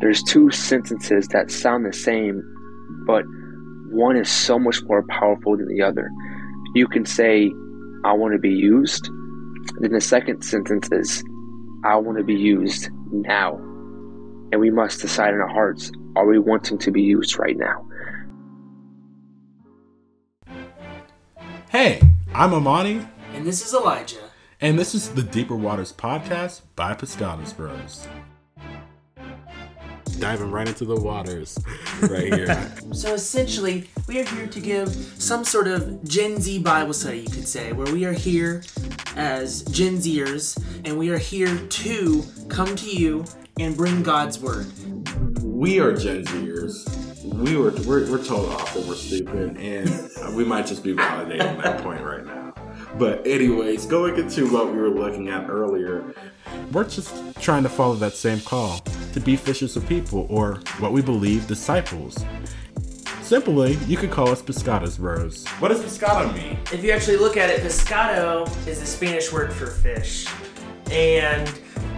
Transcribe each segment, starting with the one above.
there's two sentences that sound the same, but one is so much more powerful than the other. You can say, I want to be used. Then the second sentence is, I want to be used now. And we must decide in our hearts, are we wanting to be used right now? Hey, I'm Amani. And this is Elijah. And this is the Deeper Waters podcast by Pescados Bros diving right into the waters right here. so essentially, we are here to give some sort of Gen Z Bible study, you could say, where we are here as Gen Zers and we are here to come to you and bring God's word. We are Gen Zers. We were we're, we're told often we're stupid, and we might just be validating that point right now. But anyways, going into what we were looking at earlier, we're just trying to follow that same call to be fishers of people, or what we believe, disciples. Simply, you could call us pescados bros. What does pescado mean? If you actually look at it, pescado is the Spanish word for fish. And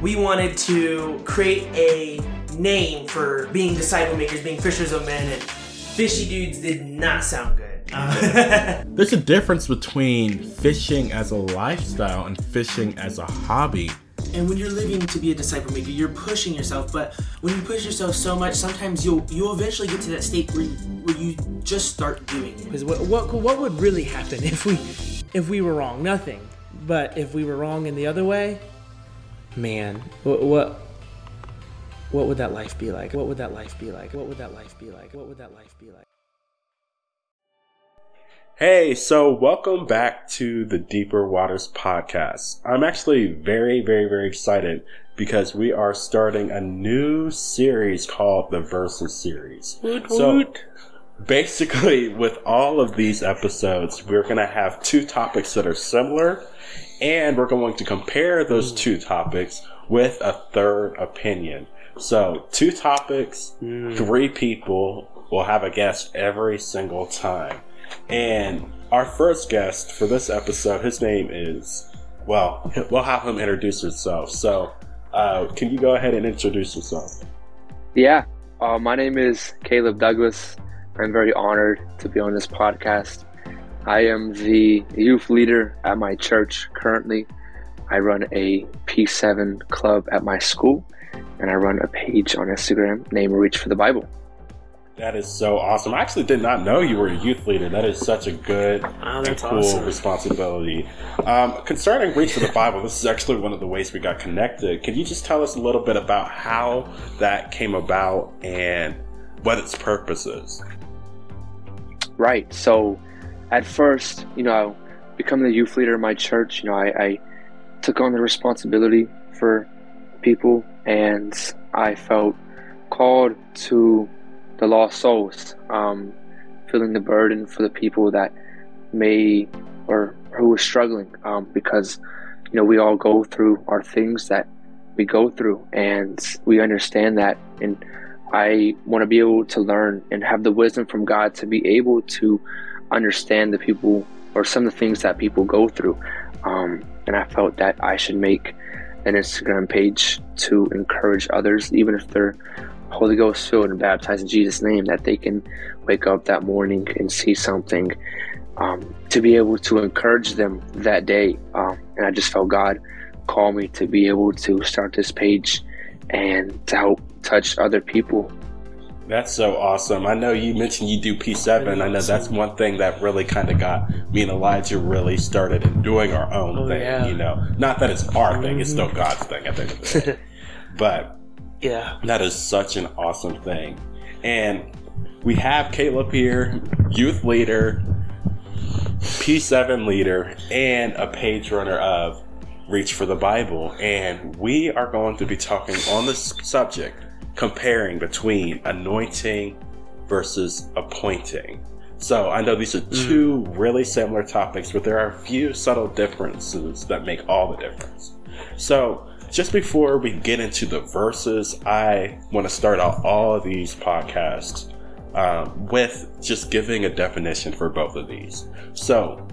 we wanted to create a name for being disciple makers, being fishers of men, and fishy dudes did not sound good. There's a difference between fishing as a lifestyle and fishing as a hobby. And when you're living to be a disciple maker, you're pushing yourself. But when you push yourself so much, sometimes you'll you'll eventually get to that state where you, where you just start doing it. Because what, what what would really happen if we if we were wrong? Nothing. But if we were wrong in the other way, man, what what what would that life be like? What would that life be like? What would that life be like? What would that life be like? Hey, so welcome back to the Deeper Waters podcast. I'm actually very, very, very excited because we are starting a new series called the Versus series. Woot, so, basically, with all of these episodes, we're going to have two topics that are similar, and we're going to compare those hmm. two topics with a third opinion. So, two topics, mm. three people will have a guest every single time. And our first guest for this episode, his name is, well, we'll have him introduce himself. So, uh, can you go ahead and introduce yourself? Yeah, uh, my name is Caleb Douglas. I'm very honored to be on this podcast. I am the youth leader at my church currently. I run a P7 club at my school, and I run a page on Instagram named Reach for the Bible. That is so awesome. I actually did not know you were a youth leader. That is such a good oh, and cool awesome. responsibility. Um, concerning Reach for the Bible, this is actually one of the ways we got connected. Can you just tell us a little bit about how that came about and what its purpose is? Right. So, at first, you know, becoming the youth leader in my church, you know, I, I took on the responsibility for people and I felt called to the lost souls, um, feeling the burden for the people that may or who are struggling, um, because you know we all go through our things that we go through, and we understand that. And I want to be able to learn and have the wisdom from God to be able to understand the people or some of the things that people go through. Um, and I felt that I should make an Instagram page to encourage others, even if they're Holy Ghost filled and baptized in Jesus' name, that they can wake up that morning and see something um, to be able to encourage them that day. Um, and I just felt God call me to be able to start this page and to help touch other people. That's so awesome. I know you mentioned you do P7. I know that's one thing that really kind of got me and Elijah really started in doing our own oh, thing. Yeah. You know, not that it's our thing, it's still God's thing at the end of the day. but yeah. That is such an awesome thing. And we have Caleb here, youth leader, P7 leader, and a page runner of Reach for the Bible. And we are going to be talking on this subject, comparing between anointing versus appointing. So I know these are mm. two mm. really similar topics, but there are a few subtle differences that make all the difference. So just before we get into the verses, I want to start out all these podcasts um, with just giving a definition for both of these. So,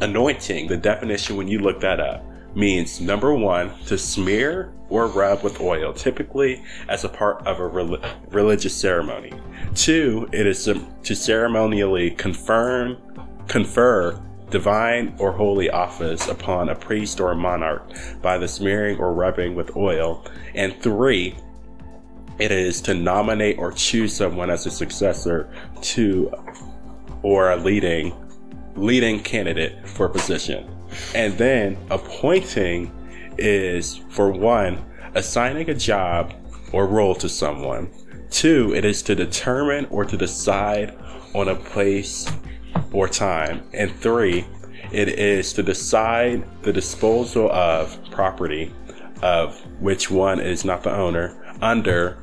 anointing, the definition when you look that up, means number one, to smear or rub with oil, typically as a part of a rel- religious ceremony. Two, it is to ceremonially confirm, confer divine or holy office upon a priest or a monarch by the smearing or rubbing with oil. And three, it is to nominate or choose someone as a successor to or a leading leading candidate for a position. And then appointing is for one, assigning a job or role to someone. Two, it is to determine or to decide on a place or time. And three, it is to decide the disposal of property of which one is not the owner under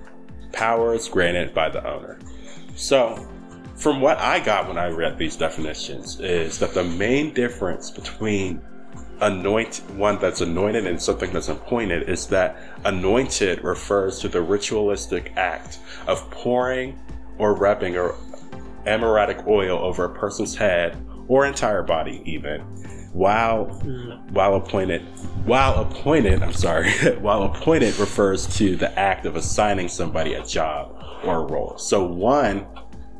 powers granted by the owner. So, from what I got when I read these definitions, is that the main difference between anoint one that's anointed and something that's appointed is that anointed refers to the ritualistic act of pouring or rubbing or aromatic oil over a person's head or entire body even while while appointed while appointed i'm sorry while appointed refers to the act of assigning somebody a job or a role. So one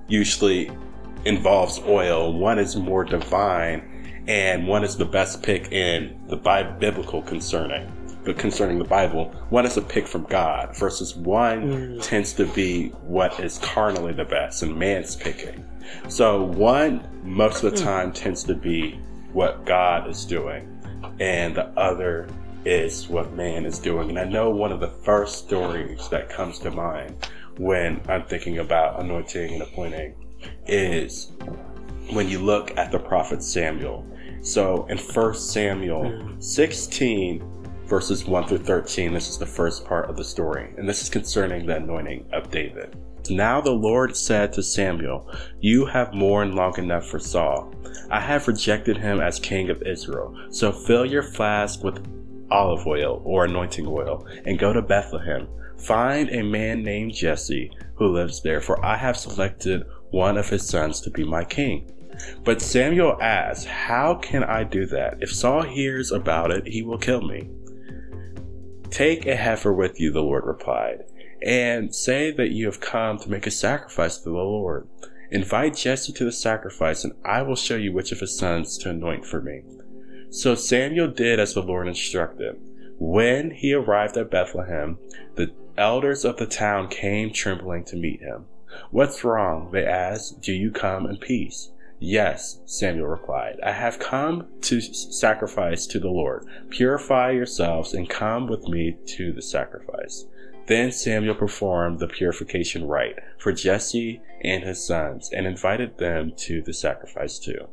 usually involves oil one is more divine and one is the best pick in the biblical concerning concerning the Bible, one is a pick from God versus one mm. tends to be what is carnally the best and man's picking. So one most of the mm. time tends to be what God is doing, and the other is what man is doing. And I know one of the first stories that comes to mind when I'm thinking about anointing and appointing is when you look at the prophet Samuel so in 1 Samuel hmm. 16, verses 1 through 13, this is the first part of the story, and this is concerning the anointing of David. Now the Lord said to Samuel, You have mourned long enough for Saul. I have rejected him as king of Israel. So fill your flask with olive oil or anointing oil and go to Bethlehem. Find a man named Jesse who lives there, for I have selected one of his sons to be my king. But Samuel asked, How can I do that? If Saul hears about it, he will kill me. Take a heifer with you, the Lord replied, and say that you have come to make a sacrifice to the Lord. Invite Jesse to the sacrifice, and I will show you which of his sons to anoint for me. So Samuel did as the Lord instructed. When he arrived at Bethlehem, the elders of the town came trembling to meet him. What's wrong? They asked. Do you come in peace? Yes, Samuel replied, I have come to sacrifice to the Lord. Purify yourselves and come with me to the sacrifice. Then Samuel performed the purification rite for Jesse and his sons and invited them to the sacrifice too.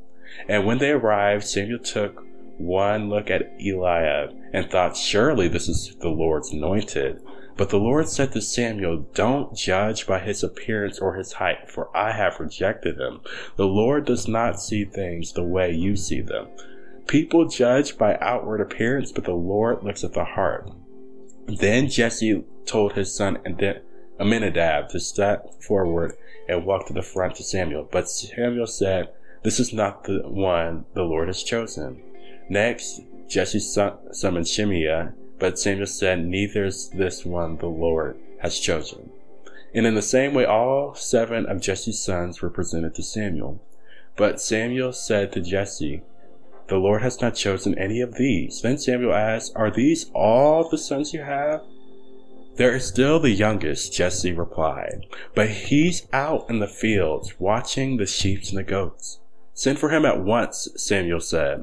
And when they arrived, Samuel took one look at Eliab and thought, Surely this is the Lord's anointed. But the Lord said to Samuel, Don't judge by his appearance or his height, for I have rejected him. The Lord does not see things the way you see them. People judge by outward appearance, but the Lord looks at the heart. Then Jesse told his son Abinadab to step forward and walk to the front to Samuel. But Samuel said, This is not the one the Lord has chosen. Next, Jesse summoned Shimea but Samuel said, Neither is this one the Lord has chosen. And in the same way, all seven of Jesse's sons were presented to Samuel. But Samuel said to Jesse, The Lord has not chosen any of these. Then Samuel asked, Are these all the sons you have? There is still the youngest, Jesse replied, but he's out in the fields watching the sheep and the goats. Send for him at once, Samuel said.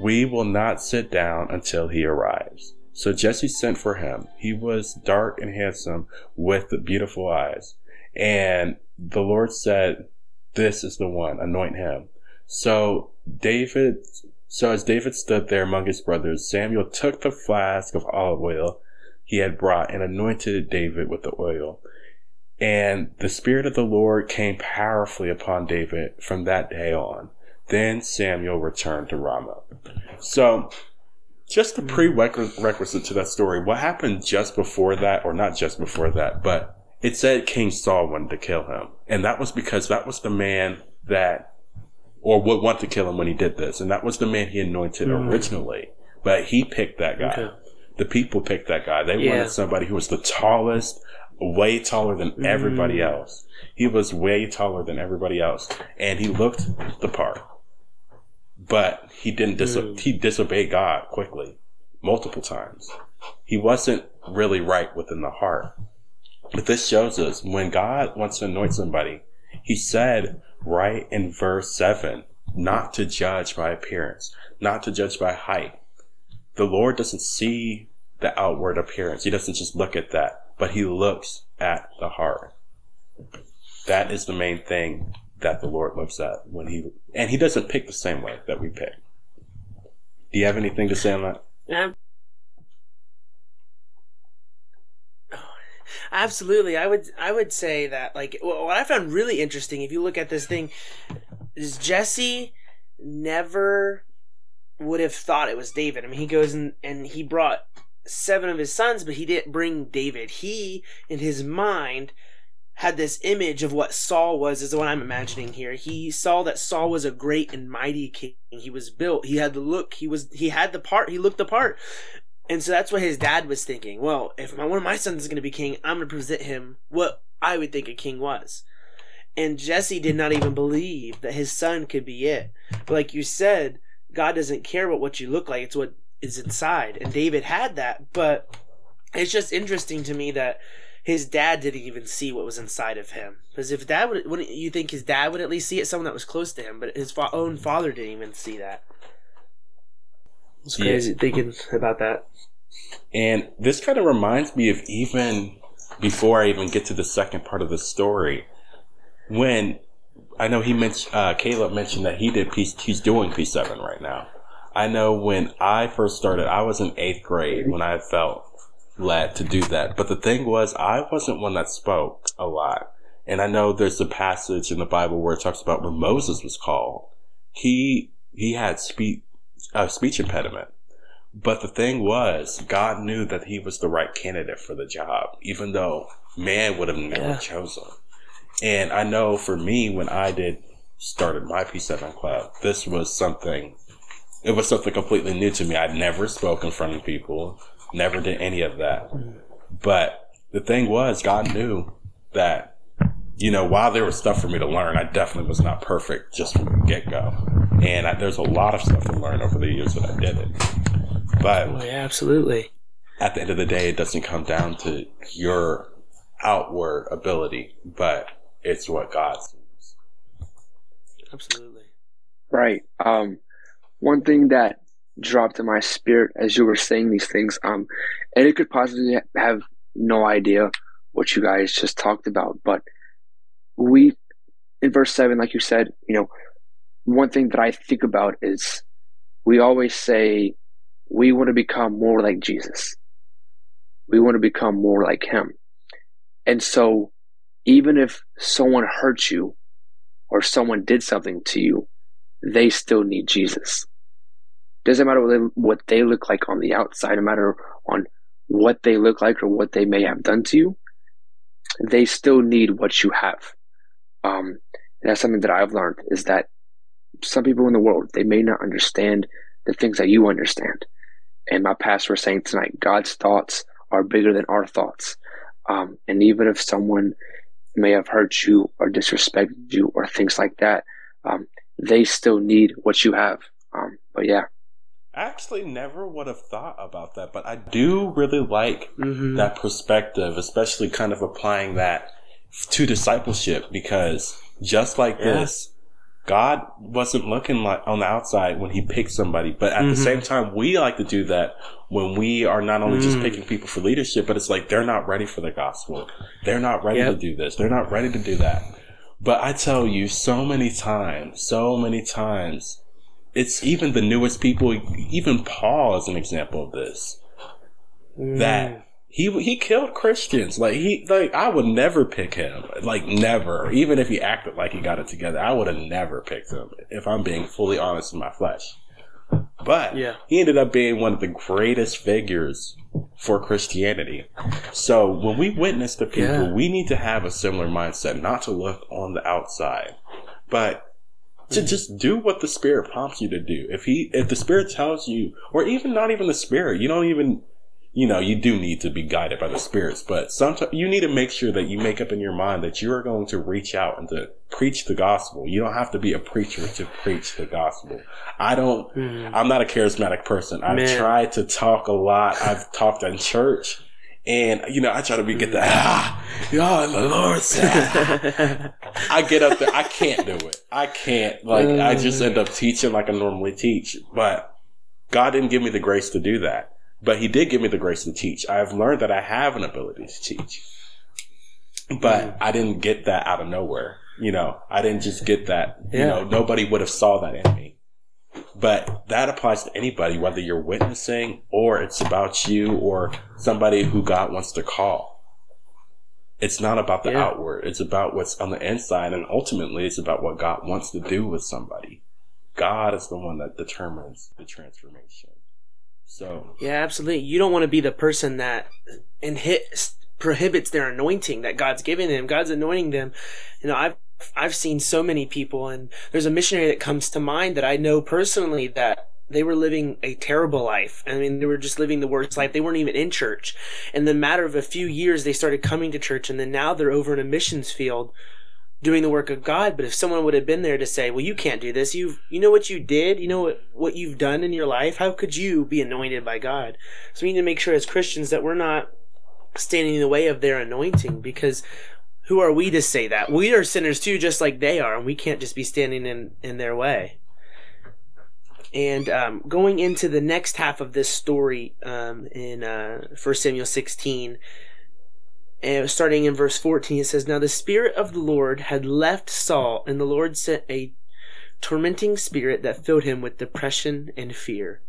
We will not sit down until he arrives. So Jesse sent for him. He was dark and handsome with beautiful eyes. And the Lord said, This is the one, anoint him. So David, so as David stood there among his brothers, Samuel took the flask of olive oil he had brought and anointed David with the oil. And the Spirit of the Lord came powerfully upon David from that day on. Then Samuel returned to Ramah. So just the prerequisite to that story. What happened just before that, or not just before that, but it said King Saul wanted to kill him. And that was because that was the man that, or would want to kill him when he did this. And that was the man he anointed mm. originally but he picked that guy. Okay. The people picked that guy. They Yeah. wanted somebody who was the tallest, way taller than everybody Mm. else. He was way taller than everybody else, and he looked the part. But he didn't dis- Mm. he disobeyed God quickly, multiple times. He wasn't really right within the heart. But this shows us when God wants to anoint somebody, he said right in verse 7 not to judge by appearance, not to judge by height. The Lord doesn't see the outward appearance, He doesn't just look at that, but He looks at the heart. That is the main thing that the Lord looks at when He, and He doesn't pick the same way that we pick. Do you have anything to say on that? Ab- Absolutely, I would. I would say that, like, what I found really interesting, if you look at this thing, is Jesse never would have thought it was David. I mean, he goes and and he brought seven of his sons, but he didn't bring David. He, in his mind, had this image of what Saul was, is what I'm imagining here. He saw that Saul was a great and mighty king. He was built. He had the look. He was. He had the part. He looked the part. And so that's what his dad was thinking. Well, if my, one of my sons is going to be king, I'm going to present him what I would think a king was. And Jesse did not even believe that his son could be it. But like you said, God doesn't care about what you look like; it's what is inside. And David had that, but it's just interesting to me that his dad didn't even see what was inside of him. Because if dad would, wouldn't you think his dad would at least see it? Someone that was close to him, but his fa- own father didn't even see that. It's Yeah. crazy thinking about that. And this kind of reminds me of even before I even get to the second part of the story, when I know he mentioned uh, Caleb mentioned that he did piece. He's doing P seven right now. I know when I first started, I was in eighth grade when I felt led to do that. But the thing was, I wasn't one that spoke a lot. And I know there's a passage in the Bible where it talks about when Moses was called, he he had speech a speech impediment. But the thing was, God knew that he was the right candidate for the job, even though man would have never Yeah. chosen. And I know for me, when I did started my P7 club, this was something, it was something completely new to me. I'd never spoke in front of people, never did any of that. But the thing was, God knew that, you know, while there was stuff for me to learn, I definitely was not perfect just from the get go. And I, there's a lot of stuff to learn over the years that I did it. But Oh yeah, absolutely. at the end of the day, it doesn't come down to your outward ability, but it's what God sees. Absolutely. Right. Um, one thing that dropped in my spirit as you were saying these things, um, and it could possibly have no idea what you guys just talked about, but we, in verse 7, like you said, you know, one thing that I think about is we always say we want to become more like Jesus. We want to become more like Him. And so, even if someone hurt you or someone did something to you, they still need Jesus. Doesn't matter what they, what they look like on the outside, no matter on what they look like or what they may have done to you, they still need what you have. Um, and that's something that I've learned is that some people in the world, they may not understand the things that you understand. And my pastor was saying tonight, God's thoughts are bigger than our thoughts. Um, and even if someone may have hurt you or disrespected you or things like that, um, they still need what you have. Um, but yeah, actually never would have thought about that, but I do really like Mm-hmm. that perspective, especially kind of applying that to discipleship because just like Yeah. this, God wasn't looking like on the outside when he picked somebody, but at the Mhm. same time, we like to do that when we are not only just Mm. picking people for leadership, but it's like they're not ready for the gospel. They're not ready Yep. to do this. They're not ready to do that. But I tell you, so many times, so many times, it's even the newest people, even Paul is an example of this Mm. that he he killed Christians. Like he like I would never pick him. Like never. Even if he acted like he got it together, I would have never picked him. If I'm being fully honest in my flesh. But Yeah. he ended up being one of the greatest figures for Christianity. So when we witness to people, Yeah. we need to have a similar mindset, not to look on the outside, but to mm-hmm. just do what the spirit prompts you to do. If he, if the spirit tells you, or even not even the spirit, you don't even, you know, you do need to be guided by the spirits, but sometimes you need to make sure that you make up in your mind that you are going to reach out and to preach the gospel. You don't have to be a preacher to preach the gospel. I don't, mm-hmm. I'm not a charismatic person. I've Man. tried to talk a lot. I've talked in church. And you know, I try to be get the ah, yeah, the Lord said. I get up there, I can't do it. I can't. Like I just end up teaching like I normally teach. But God didn't give me the grace to do that. But He did give me the grace to teach. I've learned that I have an ability to teach. But I didn't get that out of nowhere. You know, I didn't just get that. You Yeah. know, nobody would have saw that in me. But that applies to anybody, whether you're witnessing or it's about you or somebody who God wants to call. It's not about the Yeah. outward. It's about what's on the inside. And ultimately, it's about what God wants to do with somebody. God is the one that determines the transformation. So, Yeah, absolutely. You don't want to be the person that inhibits prohibits their anointing that God's given them. God's anointing them. You know, I've I've seen so many people, and there's a missionary that comes to mind that I know personally that they were living a terrible life. I mean, they were just living the worst life. They weren't even in church. In the matter of a few years, they started coming to church, and then now they're over in a missions field doing the work of God. But if someone would have been there to say, "Well, you can't do this. You've, you know what you did. You know what what you've done in your life. How could you be anointed by God?" So we need to make sure as Christians that we're not standing in the way of their anointing because who are we to say that? We are sinners too, just like they are, and we can't just be standing in in their way. And um, going into the next half of this story um, in uh, 1 Samuel 16, and starting in verse 14, it says, Now the Spirit of the Lord had left Saul, and the Lord sent a tormenting spirit that filled him with depression and fear.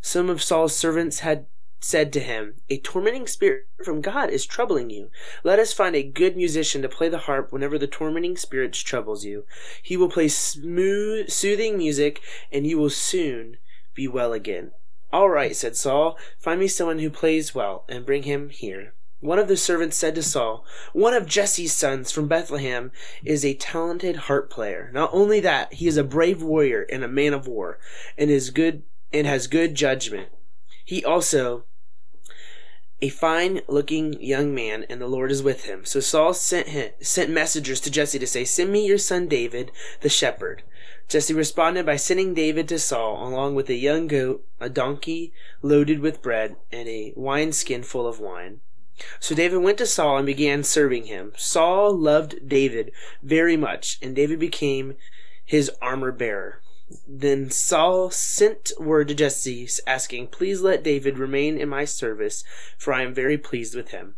Some of Saul's servants had said to him, A tormenting spirit from God is troubling you. Let us find a good musician to play the harp whenever the tormenting spirit troubles you. He will play smooth, soothing music, and you will soon be well again. All right, said Saul, find me someone who plays well, and bring him here. One of the servants said to Saul, One of Jesse's sons from Bethlehem is a talented harp player. Not only that, he is a brave warrior and a man of war, and is good and has good judgment. He also a fine looking young man, and the Lord is with him. So Saul sent him, sent messengers to Jesse to say, Send me your son David, the shepherd. Jesse responded by sending David to Saul, along with a young goat, a donkey loaded with bread, and a wineskin full of wine. So David went to Saul and began serving him. Saul loved David very much, and David became his armor bearer. Then Saul sent word to Jesse, asking, Please let David remain in my service, for I am very pleased with him.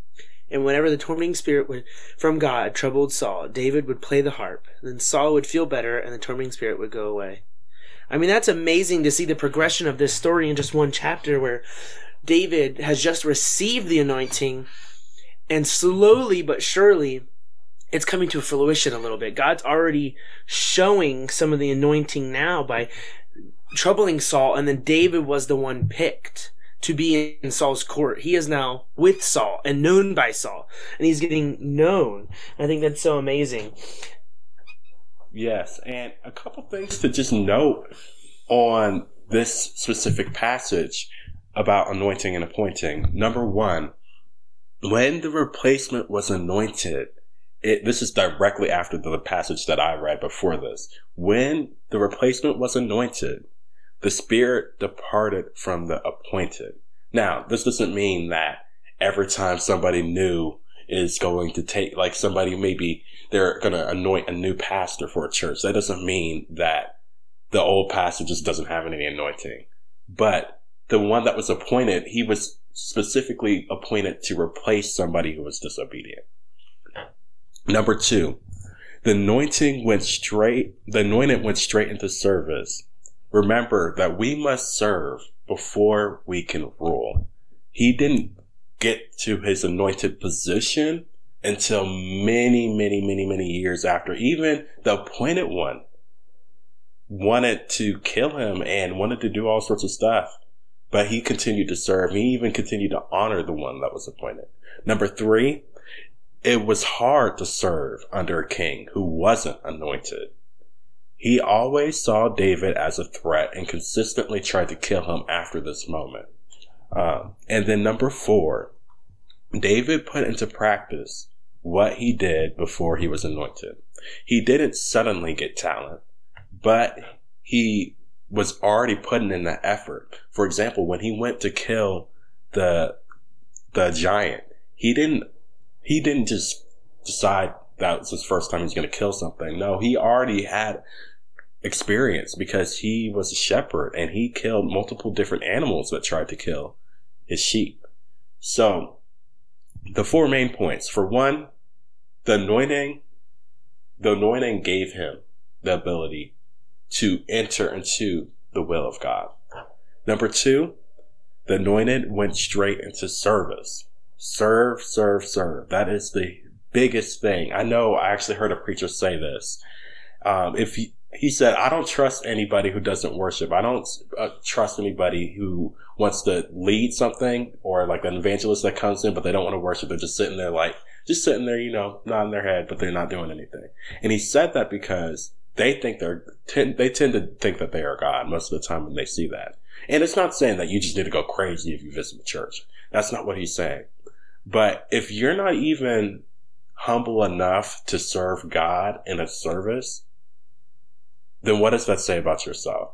And whenever the tormenting spirit would, from God troubled Saul, David would play the harp. Then Saul would feel better, and the tormenting spirit would go away. I mean, that's amazing to see the progression of this story in just one chapter where David has just received the anointing, and slowly but surely, it's coming to fruition a little bit. God's already showing some of the anointing now by troubling Saul, and then David was the one picked to be in Saul's court. He is now with Saul and known by Saul, and he's getting known. I think that's so amazing. Yes, and a couple things to just note on this specific passage about anointing and appointing. Number one, when the replacement was anointed, it, this is directly after the passage that I read before this. When the replacement was anointed, the spirit departed from the appointed. Now, this doesn't mean that every time somebody new is going to take, like somebody maybe they're going to anoint a new pastor for a church. That doesn't mean that the old pastor just doesn't have any anointing. But the one that was appointed, he was specifically appointed to replace somebody who was disobedient. Number two, the anointing went straight, the anointed went straight into service. Remember that we must serve before we can rule. He didn't get to his anointed position until many, many, many, many years after. Even the appointed one wanted to kill him and wanted to do all sorts of stuff. But he continued to serve. He even continued to honor the one that was appointed. Number three, it was hard to serve under a king who wasn't anointed. He always saw David as a threat and consistently tried to kill him after this moment. Um, and then number four, David put into practice what he did before he was anointed. He didn't suddenly get talent, but he was already putting in the effort. For example, when he went to kill the the giant, he didn't he didn't just decide that was his first time he's going to kill something. No, he already had experience because he was a shepherd and he killed multiple different animals that tried to kill his sheep. So, the four main points. For one, the anointing, the anointing gave him the ability to enter into the will of God. Number two, the anointed went straight into service. Serve, serve, serve. That is the biggest thing. I know I actually heard a preacher say this. Um, if he, he said, I don't trust anybody who doesn't worship. I don't uh, trust anybody who wants to lead something or like an evangelist that comes in, but they don't want to worship. They're just sitting there like, just sitting there, you know, nodding their head, but they're not doing anything. And he said that because they think they're, tend, they tend to think that they are God most of the time when they see that. And it's not saying that you just need to go crazy if you visit the church. That's not what he's saying. But if you're not even humble enough to serve God in a service, then what does that say about yourself?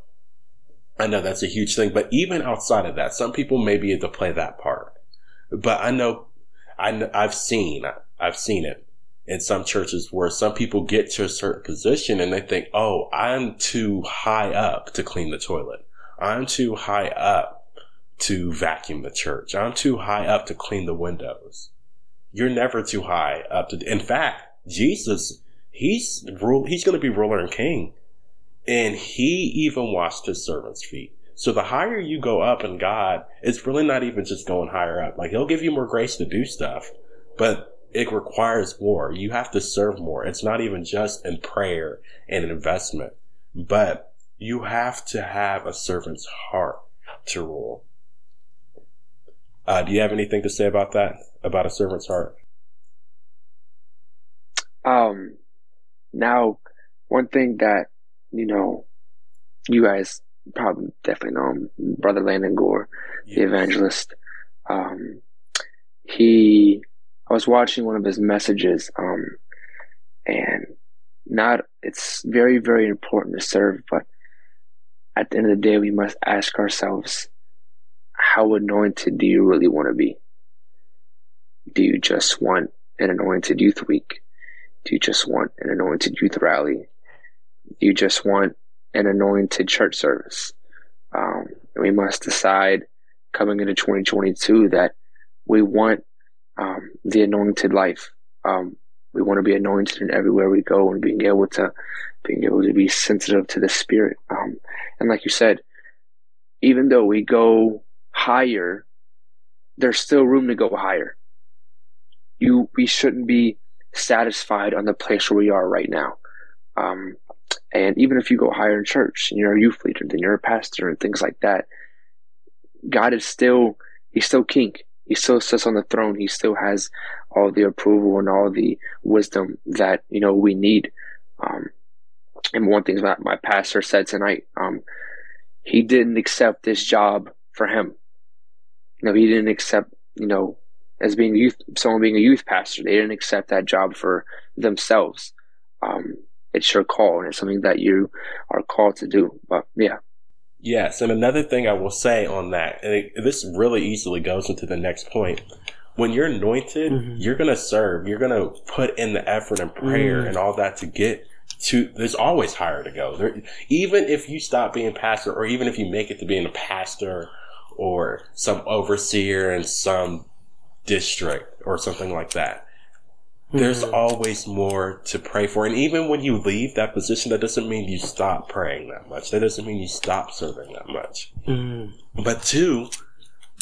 I know that's a huge thing, but even outside of that, some people may be able to play that part. But I know, I, I've seen, I've seen it in some churches where some people get to a certain position and they think, oh, I'm too high up to clean the toilet. I'm too high up to vacuum the church. I'm too high up to clean the windows. You're never too high up to, in fact, Jesus, he's rule, he's going to be ruler and king and he even washed his servants' feet. So the higher you go up in God, it's really not even just going higher up. Like he'll give you more grace to do stuff, but it requires more. You have to serve more. It's not even just in prayer and investment, but you have to have a servant's heart to rule. Uh, do you have anything to say about that? About a servant's heart? Um, now, one thing that you know, you guys probably definitely know him, Brother Landon Gore, yes. the evangelist. Um, he, I was watching one of his messages, um, and not, it's very, very important to serve, but at the end of the day, we must ask ourselves, how anointed do you really want to be? Do you just want an anointed youth week? Do you just want an anointed youth rally? Do you just want an anointed church service. Um, we must decide coming into 2022 that we want um, the anointed life. Um, we want to be anointed in everywhere we go and being able to being able to be sensitive to the spirit. Um, and like you said, even though we go higher, there's still room to go higher. You, we shouldn't be satisfied on the place where we are right now. Um, and even if you go higher in church and you're a youth leader, then you're a pastor and things like that, God is still, he's still king. He still sits on the throne. He still has all the approval and all the wisdom that, you know, we need. Um, and one thing that my pastor said tonight, um, he didn't accept this job for him. You know, he didn't accept, you know, as being youth, someone being a youth pastor, they didn't accept that job for themselves. Um, it's your call and it's something that you are called to do. But yeah. Yes, and another thing I will say on that, and it, this really easily goes into the next point. When you're anointed, mm-hmm. you're gonna serve. You're gonna put in the effort and prayer mm-hmm. and all that to get to. There's always higher to go. There, even if you stop being pastor, or even if you make it to being a pastor or some overseer in some district or something like that, there's mm-hmm. always more to pray for. And even when you leave that position, that doesn't mean you stop praying that much. That doesn't mean you stop serving that much. Mm-hmm. But two,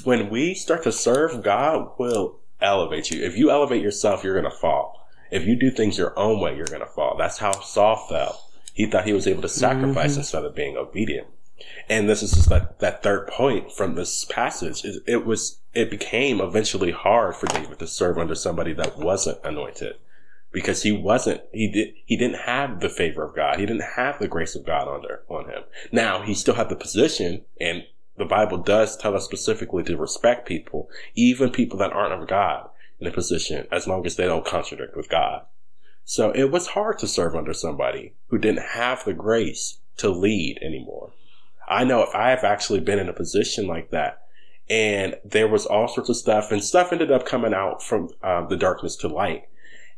when we start to serve, God will elevate you. If you elevate yourself, you're going to fall. If you do things your own way, you're going to fall. That's how Saul fell. He thought he was able to sacrifice mm-hmm. instead of being obedient. And this is just that, that third point from this passage. It, it was, it became eventually hard for David to serve under somebody that wasn't anointed because he wasn't he did he didn't have the favor of God. He didn't have the grace of God there on him. Now he still had the position and the Bible does tell us specifically to respect people, even people that aren't of God in a position, as long as they don't contradict with God. So it was hard to serve under somebody who didn't have the grace to lead anymore. I know if I have actually been in a position like that. And there was all sorts of stuff and stuff ended up coming out from uh, the darkness to light.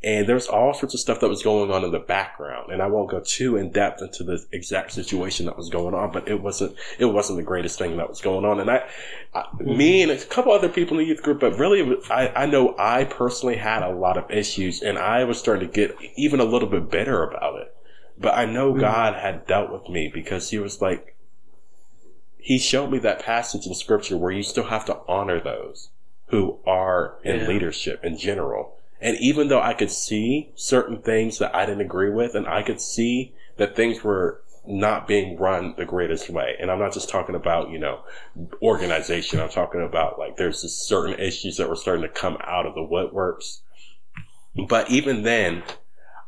And there's all sorts of stuff that was going on in the background and i won't go too in depth into the exact situation that was going on but it wasn't it wasn't the greatest thing that was going on. And i, I me and a couple other people in the youth group but really I, I know i personally had a lot of issues and i was starting to get even a little bit bitter about it. But i know mm-hmm. god had dealt with me because he was like he showed me that passage in scripture where you still have to honor those who are in yeah. leadership in general and even though I could see certain things that I didn't agree with, and I could see that things were not being run the greatest way. And I'm not just talking about, you know, organization. I'm talking about like there's just certain issues that were starting to come out of the woodworks. But even then,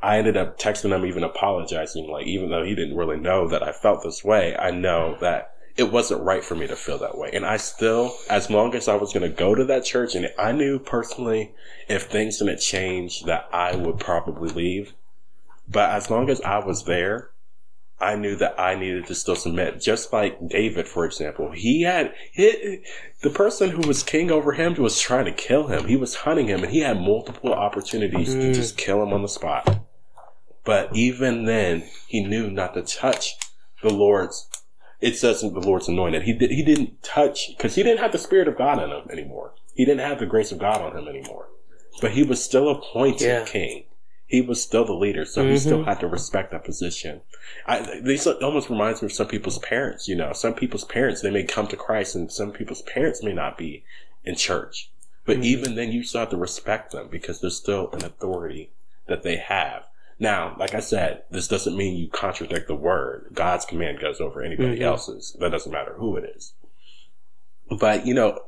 I ended up texting him, even apologizing. Like, even though he didn't really know that I felt this way, I know that it wasn't right for me to feel that way. And I still, as long as I was going to go to that church, and I knew personally if things didn't change that I would probably leave. But as long as I was there, I knew that I needed to still submit. Just like David, for example, he had he, the person who was king over him was trying to kill him. He was hunting him, and he had multiple opportunities mm. to just kill him on the spot. But even then, he knew not to touch the Lord's it says the Lord's anointed. He did, he didn't touch because he didn't have the spirit of God in him anymore. He didn't have the grace of God on him anymore. But he was still appointed yeah. king. He was still the leader, so mm-hmm. he still mm-hmm. had to respect that position. I, this almost reminds me of some people's parents. You know, some people's parents they may come to Christ, and some people's parents may not be in church. But mm-hmm. even then, you still have to respect them because there's still an authority that they have. Now, like I said, this doesn't mean you contradict the word. God's command goes over anybody mm-hmm. else's. That doesn't matter who it is. But, you know,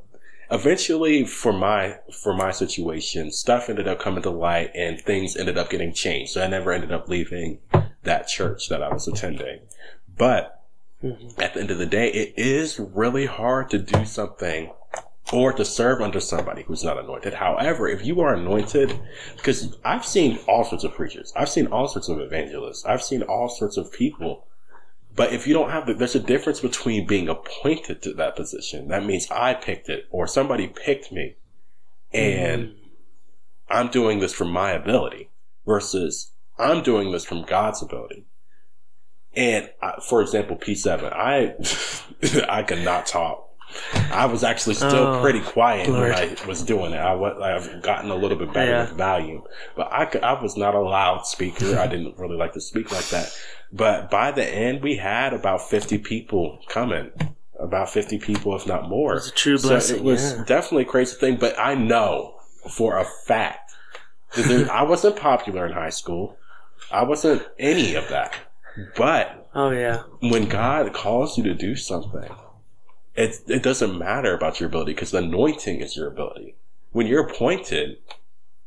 eventually for my, for my situation, stuff ended up coming to light and things ended up getting changed. So I never ended up leaving that church that I was attending. But mm-hmm. at the end of the day, it is really hard to do something or to serve under somebody who's not anointed. However, if you are anointed, because I've seen all sorts of preachers, I've seen all sorts of evangelists, I've seen all sorts of people. But if you don't have the, there's a difference between being appointed to that position. That means I picked it or somebody picked me and mm. I'm doing this from my ability versus I'm doing this from God's ability. And uh, for example, P7, I, I cannot talk I was actually still oh, pretty quiet Lord. when I was doing it. I was, I've gotten a little bit better yeah. with volume, but I, I was not a loud speaker. I didn't really like to speak like that. But by the end, we had about 50 people coming. About 50 people, if not more. It's a true blessing. So it was yeah. definitely a crazy thing, but I know for a fact that I wasn't popular in high school. I wasn't any of that. But oh yeah, when God calls you to do something, it, it doesn't matter about your ability because the anointing is your ability. When you're appointed,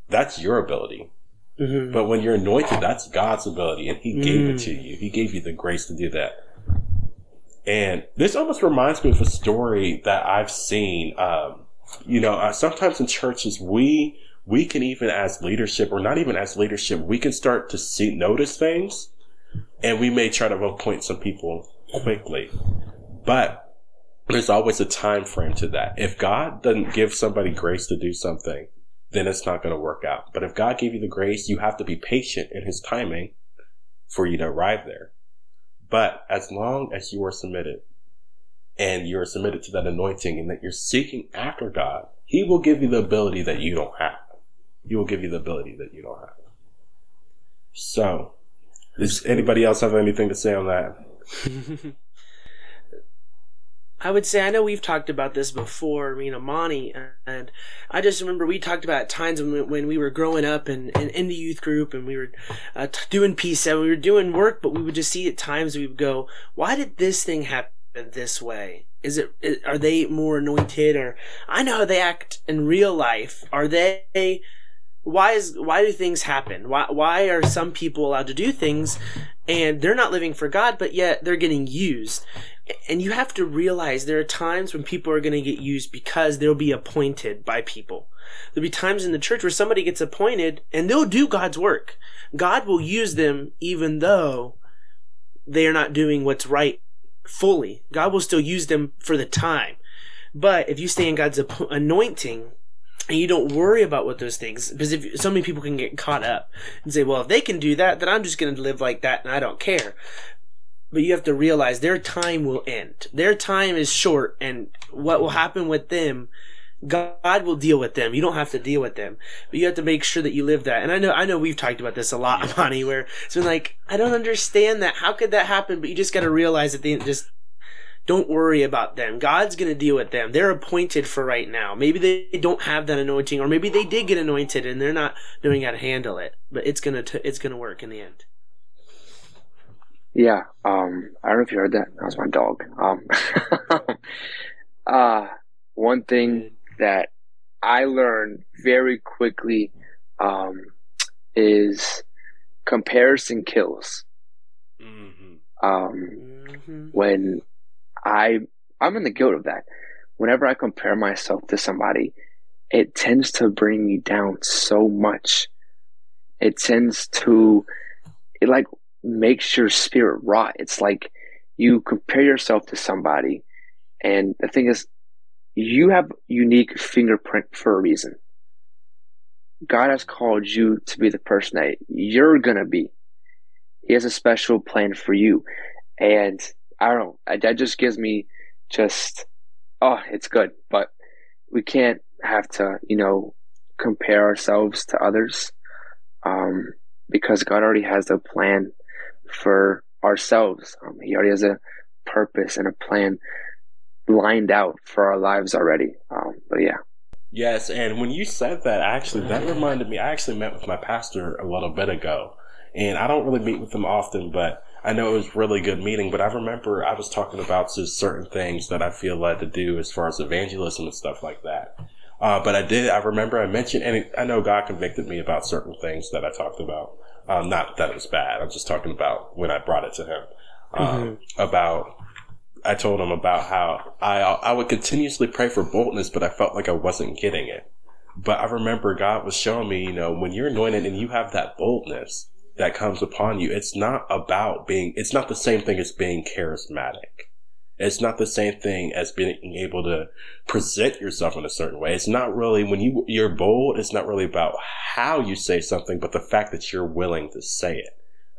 that's your ability. Mm-hmm. But when you're anointed, that's God's ability, and He gave mm. it to you. He gave you the grace to do that. And this almost reminds me of a story that I've seen. Um, you know, uh, sometimes in churches, we we can even as leadership, or not even as leadership, we can start to see notice things, and we may try to appoint some people quickly. But there's always a time frame to that. If God doesn't give somebody grace to do something, then it's not going to work out. But if God gave you the grace, you have to be patient in his timing for you to arrive there. But as long as you are submitted and you're submitted to that anointing and that you're seeking after God, he will give you the ability that you don't have. He will give you the ability that you don't have. So, does anybody else have anything to say on that? I would say I know we've talked about this before, me and Amani, and I just remember we talked about times when we, when we were growing up and, and in the youth group and we were uh, doing peace and we were doing work, but we would just see at times we would go, "Why did this thing happen this way? Is it are they more anointed or I know how they act in real life? Are they why is why do things happen? Why why are some people allowed to do things and they're not living for God, but yet they're getting used? And you have to realize there are times when people are going to get used because they'll be appointed by people. There'll be times in the church where somebody gets appointed and they'll do God's work. God will use them even though they are not doing what's right fully. God will still use them for the time. But if you stay in God's anointing, and you don't worry about what those things because if so many people can get caught up and say well if they can do that then i'm just going to live like that and i don't care but you have to realize their time will end their time is short and what will happen with them God will deal with them. You don't have to deal with them, but you have to make sure that you live that. And I know, I know we've talked about this a lot, Monty, where it's been like, I don't understand that. How could that happen? But you just got to realize that they just don't worry about them. God's going to deal with them. They're appointed for right now. Maybe they don't have that anointing, or maybe they did get anointed and they're not knowing how to handle it. But it's gonna it's gonna work in the end. Yeah. Um. I don't know if you heard that. That was my dog. Um. uh one thing that I learned very quickly um, is comparison kills. Mm-hmm. Um, mm-hmm. When I I'm in the guilt of that. Whenever I compare myself to somebody, it tends to bring me down so much. It tends to it like makes your spirit rot. It's like you compare yourself to somebody and the thing is you have unique fingerprint for a reason. God has called you to be the person that you're gonna be. He has a special plan for you. And I don't know. That just gives me just, oh, it's good. But we can't have to, you know, compare ourselves to others, um, because God already has a plan for ourselves. Um, he already has a purpose and a plan lined out for our lives already. Um, but yeah. Yes, and when you said that, actually, that reminded me. I actually met with my pastor a little bit ago, and I don't really meet with him often, but I know it was really good meeting, but I remember I was talking about just certain things that I feel led to do as far as evangelism and stuff like that. Uh, but I did, I remember I mentioned, and I know God convicted me about certain things that I talked about. Um, not that it was bad. I'm just talking about when I brought it to him. Um, mm-hmm. about, I told him about how I, I would continuously pray for boldness, but I felt like I wasn't getting it. But I remember God was showing me, you know, when you're anointed and you have that boldness, that comes upon you. It's not about being, it's not the same thing as being charismatic. It's not the same thing as being able to present yourself in a certain way. It's not really, when you, you're bold, it's not really about how you say something, but the fact that you're willing to say it.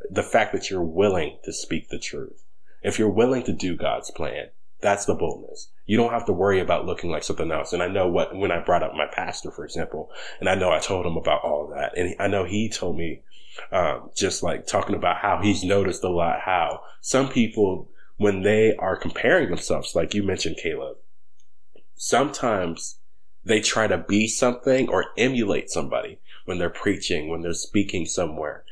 The fact that you're willing to speak the truth. If you're willing to do God's plan, that's the boldness. You don't have to worry about looking like something else. And I know what, when I brought up my pastor, for example, and I know I told him about all that. And I know he told me um, just like talking about how he's noticed a lot how some people, when they are comparing themselves, like you mentioned, Caleb, sometimes they try to be something or emulate somebody when they're preaching, when they're speaking somewhere.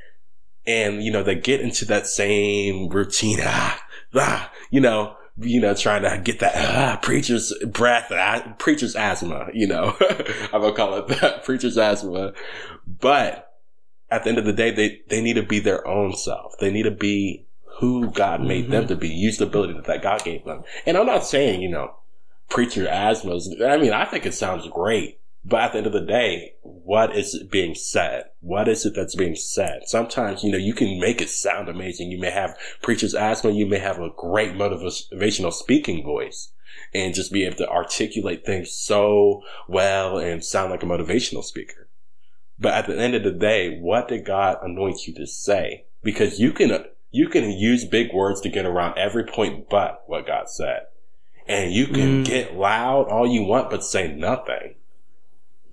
And, you know, they get into that same routine, ah, ah, you know, you know, trying to get that ah, preacher's breath, ah, preacher's asthma, you know, I'm gonna call it that, preacher's asthma. But at the end of the day, they, they need to be their own self. They need to be who God made mm-hmm. them to be, use the ability that God gave them. And I'm not saying, you know, preacher asthmas. I mean, I think it sounds great. But at the end of the day, what is being said? What is it that's being said? Sometimes, you know, you can make it sound amazing. You may have preacher's asthma. You may have a great motivational speaking voice and just be able to articulate things so well and sound like a motivational speaker. But at the end of the day, what did God anoint you to say? Because you can, you can use big words to get around every point but what God said. And you can mm. get loud all you want, but say nothing.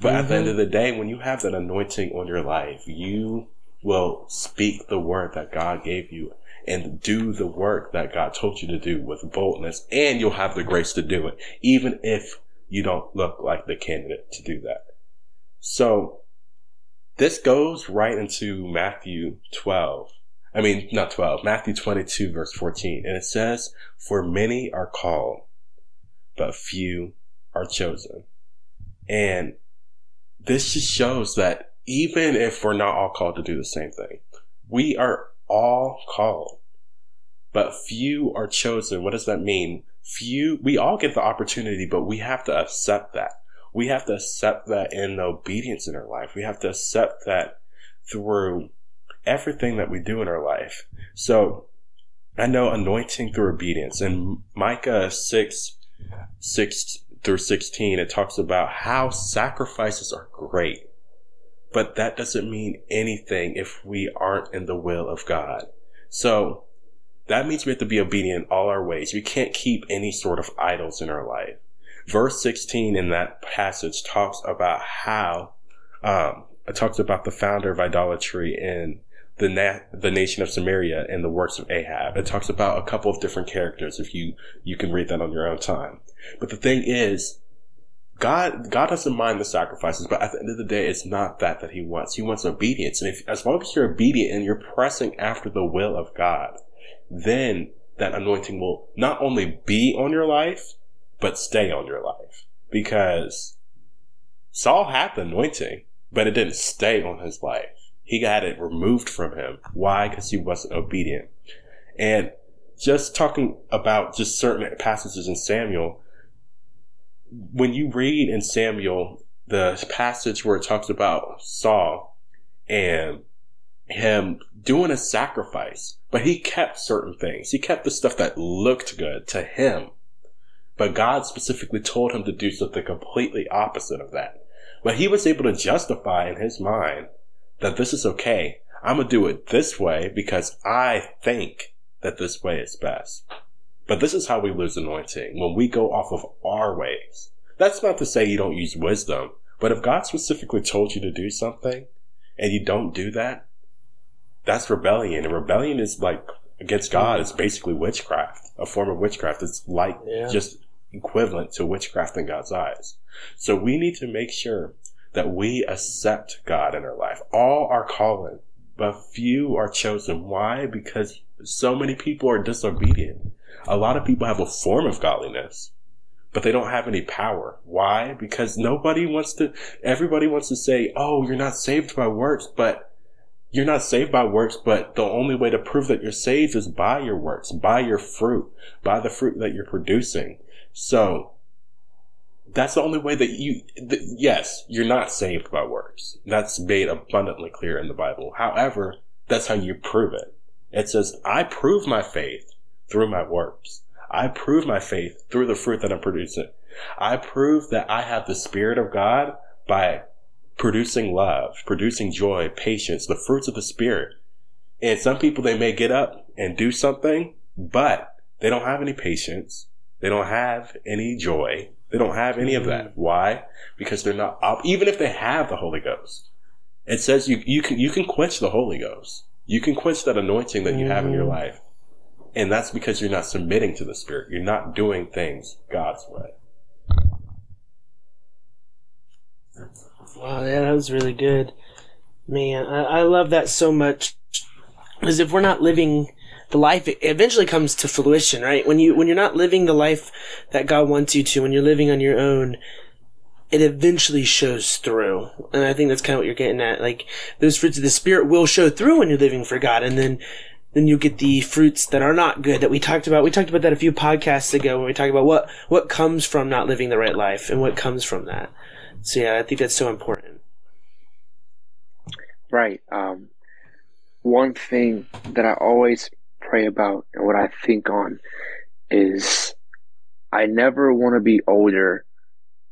But mm-hmm. at the end mm-hmm. of the day, when you have that anointing on your life, you will speak the word that God gave you and do the work that God told you to do with boldness and you'll have the grace to do it, even if you don't look like the candidate to do that. So this goes right into Matthew 12. I mean, not 12, Matthew 22 verse 14. And it says, for many are called, but few are chosen. And this just shows that even if we're not all called to do the same thing, we are all called, but few are chosen. What does that mean? Few, we all get the opportunity, but we have to accept that. We have to accept that in the obedience in our life. We have to accept that through everything that we do in our life. So I know anointing through obedience and Micah 6, 6 through 16, it talks about how sacrifices are great, but that doesn't mean anything if we aren't in the will of God. So that means we have to be obedient in all our ways. We can't keep any sort of idols in our life. Verse 16 in that passage talks about how, um, it talks about the founder of idolatry in the na- the nation of Samaria and the works of Ahab. It talks about a couple of different characters. If you you can read that on your own time. But the thing is, God God doesn't mind the sacrifices, but at the end of the day, it's not that that He wants. He wants obedience, and if as long as you're obedient and you're pressing after the will of God, then that anointing will not only be on your life, but stay on your life. Because Saul had the anointing, but it didn't stay on his life. He got it removed from him. Why? Because he wasn't obedient. And just talking about just certain passages in Samuel, when you read in Samuel the passage where it talks about Saul and him doing a sacrifice, but he kept certain things. He kept the stuff that looked good to him. But God specifically told him to do something completely opposite of that. But he was able to justify in his mind that this is okay. I'm going to do it this way because I think that this way is best. But this is how we lose anointing when we go off of our ways. That's not to say you don't use wisdom, but if God specifically told you to do something and you don't do that, that's rebellion. And rebellion is like against God. It's basically witchcraft, a form of witchcraft. It's like Yeah. just equivalent to witchcraft in God's eyes. So we need to make sure that we accept God in our life. All are calling, but few are chosen. Why? Because so many people are disobedient. A lot of people have a form of godliness, but they don't have any power. Why? Because nobody wants to, everybody wants to say, oh, you're not saved by works, but you're not saved by works, but the only way to prove that you're saved is by your works, by your fruit, by the fruit that you're producing. So, that's the only way that you, th- yes, you're not saved by works. That's made abundantly clear in the Bible. However, that's how you prove it. It says, I prove my faith through my works. I prove my faith through the fruit that I'm producing. I prove that I have the Spirit of God by producing love, producing joy, patience, the fruits of the Spirit. And some people, they may get up and do something, but they don't have any patience. They don't have any joy. They don't have any of that. Mm. Why? Because they're not. Even if they have the Holy Ghost, it says you, you can, you can quench the Holy Ghost. You can quench that anointing that you have in your mm. life. And that's because you're not submitting to the Spirit. You're not doing things God's way. Wow, yeah, that was really good. Man, I, I love that so much. Because if we're not living the life, eventually comes to fruition, right? When you when you're not living the life that God wants you to, when you're living on your own, it eventually shows through. And I think that's kind of what you're getting at. Like those fruits of the spirit will show through when you're living for God, and then then you get the fruits that are not good that we talked about. We talked about that a few podcasts ago when we talked about what what comes from not living the right life and what comes from that. So yeah, I think that's so important. Right. Um, one thing that I always pray about and what I think on is I never want to be older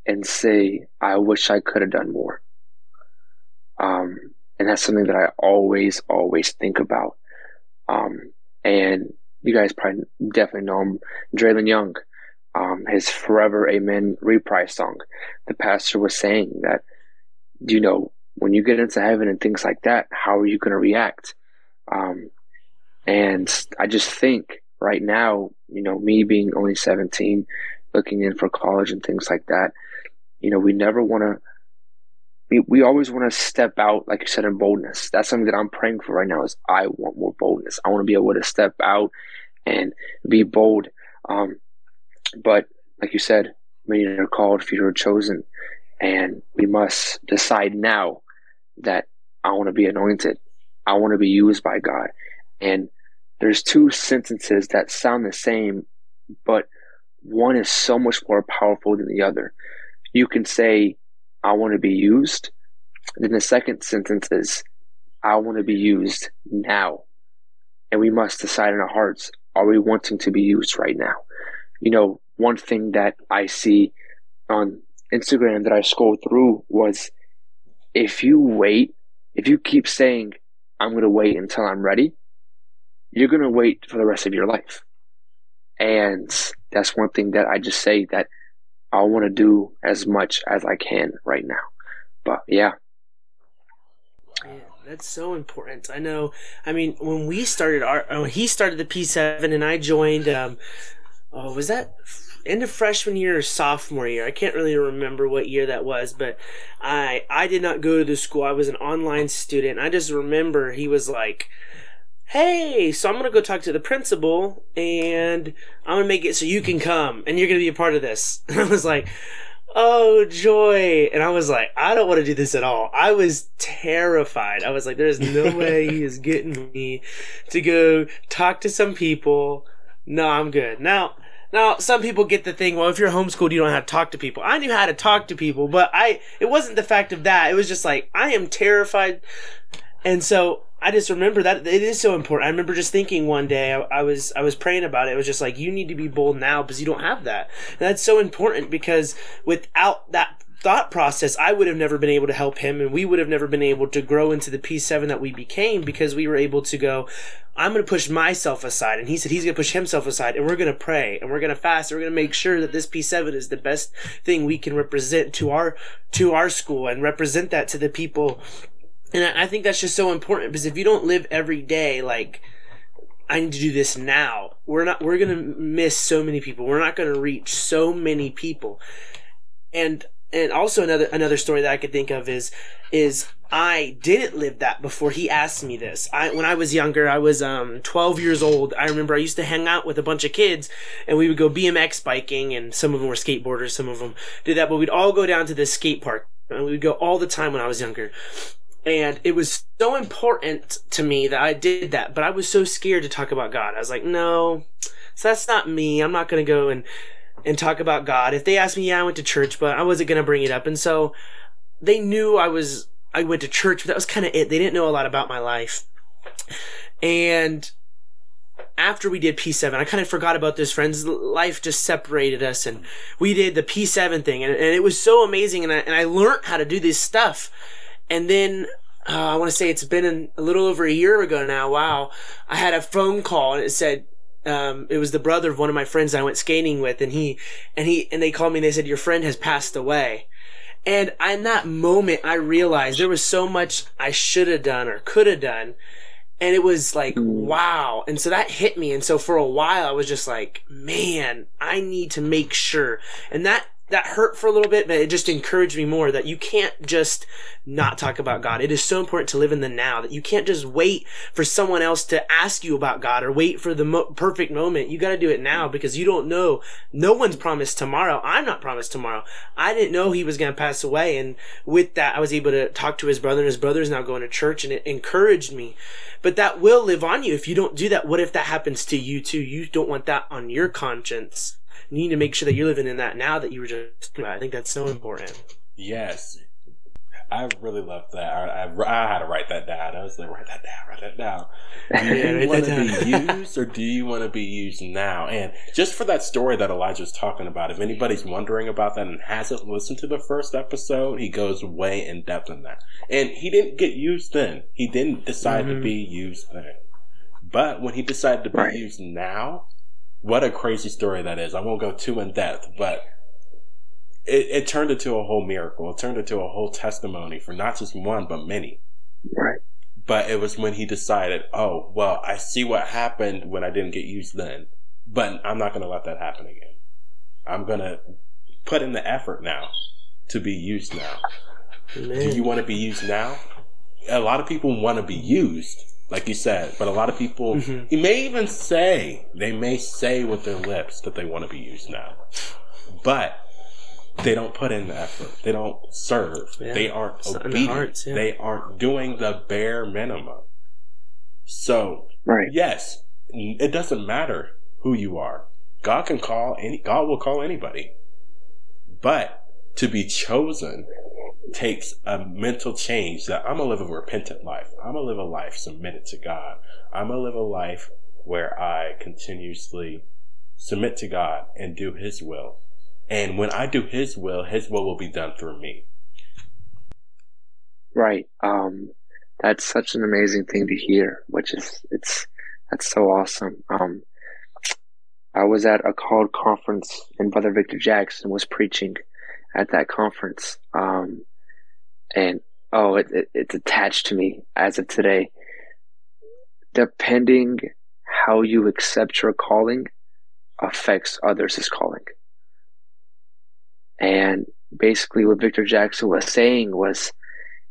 and say, I wish I could have done more. Um, and that's something that I always, always think about. Um, and you guys probably definitely know him, Draylon Young, um, his Forever Amen reprise song. The pastor was saying that, you know, when you get into heaven and things like that, how are you going to react? Um, and I just think right now, you know, me being only 17, looking in for college and things like that, you know, we never want to, we, we always want to step out, like you said, in boldness. That's something that I'm praying for right now is I want more boldness. I want to be able to step out and be bold. Um, but like you said, many are called, few are chosen, and we must decide now that I want to be anointed. I want to be used by God. And there's two sentences that sound the same, but one is so much more powerful than the other. You can say, I want to be used. Then the second sentence is, I want to be used now. And we must decide in our hearts, are we wanting to be used right now? You know, one thing that I see on Instagram that I scroll through was if you wait, if you keep saying, I'm going to wait until I'm ready, you're going to wait for the rest of your life. And that's one thing that I just say that I want to do as much as I can right now. But yeah. That's so important. I know. I mean, when we started our, when he started the P7 and I joined, um, oh, was that end of freshman year or sophomore year? I can't really remember what year that was, but I, I did not go to the school. I was an online student. I just remember he was like, hey, so I'm going to go talk to the principal and I'm going to make it so you can come and you're going to be a part of this. And I was like, oh, joy. And I was like, I don't want to do this at all. I was terrified. I was like, there's no way he is getting me to go talk to some people. No, I'm good. Now, now, some people get the thing, well, if you're homeschooled, you don't have to talk to people. I knew how to talk to people, but I, it wasn't the fact of that. It was just like, I am terrified. And so I just remember that it is so important. I remember just thinking one day I, I, was I was praying about it. It was just like you need to be bold now because you don't have that. And that's so important because without that thought process, I would have never been able to help him, and we would have never been able to grow into the P7 that we became because we were able to go. I'm going to push myself aside, and he said he's going to push himself aside, and we're going to pray, and we're going to fast, and we're going to make sure that this P7 is the best thing we can represent to our to our school and represent that to the people and I think that's just so important because if you don't live every day like I need to do this now, we're not we're going to miss so many people. We're not going to reach so many people. And and also another another story that I could think of is is I didn't live that before he asked me this. I when I was younger, I was um 12 years old. I remember I used to hang out with a bunch of kids and we would go BMX biking and some of them were skateboarders, some of them did that, but we'd all go down to this skate park and we would go all the time when I was younger. And it was so important to me that I did that, but I was so scared to talk about God. I was like, no, so that's not me. I'm not going to go and, and talk about God. If they asked me, yeah, I went to church, but I wasn't going to bring it up. And so they knew I was, I went to church, but that was kind of it. They didn't know a lot about my life. And after we did P7, I kind of forgot about this friends. Life just separated us and we did the P7 thing and, and it was so amazing. And I, and I learned how to do this stuff. And then uh, I want to say it's been a little over a year ago now. Wow. I had a phone call and it said, um, it was the brother of one of my friends I went skating with and he, and he, and they called me and they said, your friend has passed away. And in that moment, I realized there was so much I should have done or could have done. And it was like, wow. And so that hit me. And so for a while, I was just like, man, I need to make sure. And that that hurt for a little bit, but it just encouraged me more that you can't just not talk about God. It is so important to live in the now that you can't just wait for someone else to ask you about God or wait for the mo- perfect moment. You got to do it now because you don't know. No one's promised tomorrow. I'm not promised tomorrow. I didn't know he was going to pass away. And with that, I was able to talk to his brother and his brother is now going to church and it encouraged me. But that will live on you if you don't do that. What if that happens to you too? You don't want that on your conscience you need to make sure that you're living in that now that you were just I think that's so important. Yes. I really love that. I, I, I, had to write that down. I was like, write that down, write that down. Do you yeah, want to be used or do you want to be used now? And just for that story that Elijah was talking about, if anybody's wondering about that and hasn't listened to the first episode, he goes way in depth in that. And he didn't get used then. He didn't decide mm-hmm. to be used then. But when he decided to be right. used now, what a crazy story that is. I won't go too in depth, but it, it turned into a whole miracle. It turned into a whole testimony for not just one, but many. Right. But it was when he decided, oh, well, I see what happened when I didn't get used then, but I'm not going to let that happen again. I'm going to put in the effort now to be used now. Amen. Do you want to be used now? A lot of people want to be used, like you said. But a lot of people, mm-hmm. he may even say, they may say with their lips that they want to be used now. But they don't put in the effort. They don't serve. Yeah. They aren't It's not in obedient. hearts, yeah. They aren't doing the bare minimum. So Right. yes, it doesn't matter who you are. God can call any. God will call anybody. But to be chosen takes a mental change that I'm gonna live a repentant life. I'm gonna live a life submitted to God. I'm gonna live a life where I continuously submit to God and do His will. And when I do His will, His will will be done through me. Right. Um, that's such an amazing thing to hear, which is, it's, that's so awesome. Um, I was at a called conference and Brother Victor Jackson was preaching at that conference. Um, and oh, it, it, it's attached to me as of today. Depending how you accept your calling affects others' calling. And basically what Victor Jackson was saying was,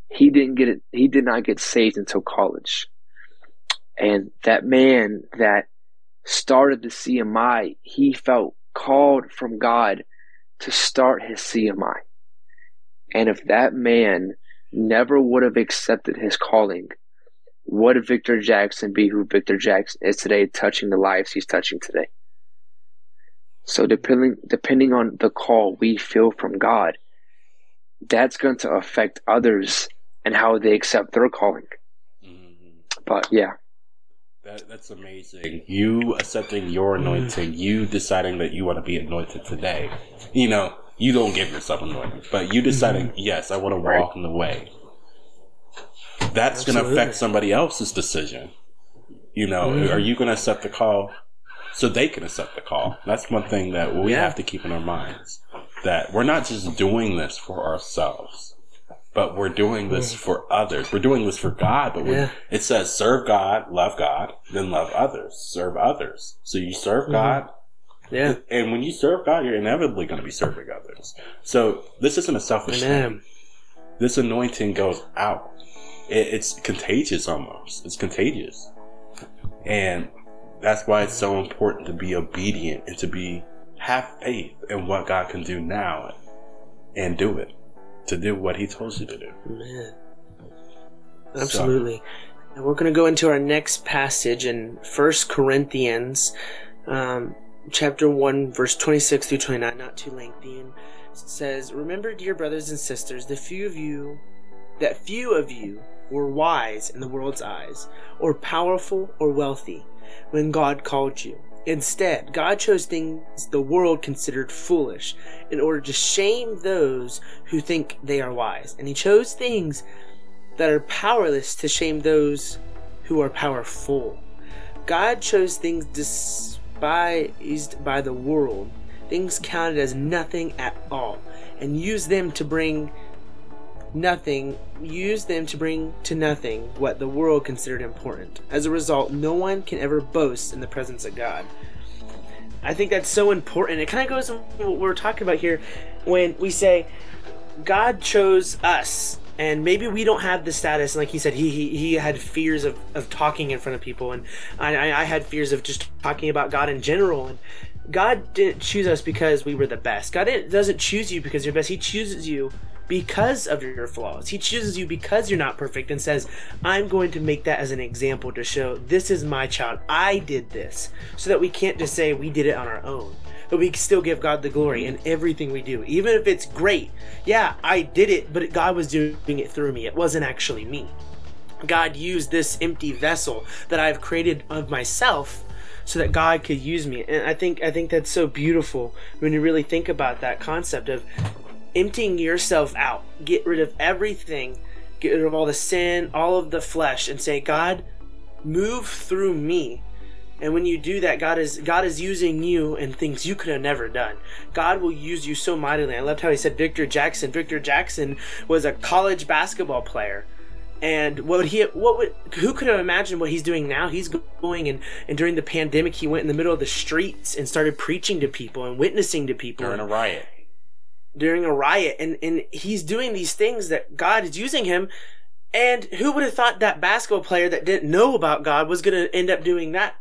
he didn't get it he did not get saved until college and that man that started the cmi he felt called from god to start his cmi and if that man never would have accepted his calling would victor jackson be who victor jackson is today touching the lives he's touching today so depending depending on the call we feel from god that's going to affect others and how they accept their calling. Mm-hmm. But yeah, That, that's amazing. You accepting your anointing, you deciding that you want to be anointed today. You know, you don't give yourself anointing, but you deciding, mm-hmm. yes, I want to Right. walk in the way. That's going to affect somebody else's decision. You know, mm-hmm. are you going to accept the call so they can accept the call? That's one thing that we Yeah. have to keep in our minds. That we're not just doing this for ourselves, but we're doing this mm. for others. We're doing this for God, but Yeah. it says serve God, love God, then love others, serve others. So you serve mm-hmm. God, Yeah. and when you serve God, you're inevitably going to be serving others. So this isn't a selfish thing. This anointing goes out. It, it's contagious almost. It's contagious, and that's why it's so important to be obedient and to be have faith in what God can do now, and do it. To do what He told you to do. Amen. Absolutely. And we're going to go into our next passage in First Corinthians, um, chapter 1, verse 26 through 29, not too lengthy. And says, Remember, dear brothers and sisters, the few of you, that few of you were wise in the world's eyes, or powerful or wealthy, when God called you. Instead, God chose things the world considered foolish in order to shame those who think they are wise. And He chose things that are powerless to shame those who are powerful. God chose things despised by the world, things counted as nothing at all, and use them to bring nothing, use them to bring to nothing what the world considered important. As a result, no one can ever boast in the presence of God. I think that's so important. It kind of goes in what we're talking about here when we say God chose us and maybe we don't have the status and like he said he he, he had fears of, of talking in front of people and I, I had fears of just talking about God in general and God didn't choose us because we were the best. God doesn't choose you because you're best. He chooses you because of your flaws. He chooses you because you're not perfect and says I'm going to make that as an example to show this is my child. I did this. So that we can't just say we did it on our own but we still give God the glory in everything we do, even if it's great. Yeah, I did it, but God was doing it through me. It wasn't actually me. God used this empty vessel that I've created of myself so that God could use me. And I think I think that's so beautiful when you really think about that concept of emptying yourself out. Get rid of everything. Get rid of all the sin, all of the flesh and say, "God, move through me." And when you do that, God is God is using you in things you could have never done. God will use you so mightily. I loved how he said Victor Jackson. Victor Jackson was a college basketball player. And what he what would who could have imagined what he's doing now? He's going and, and during the pandemic he went in the middle of the streets and started preaching to people and witnessing to people During a riot. during a riot and, and he's doing these things that God is using him and who would have thought that basketball player that didn't know about God was going to end up doing that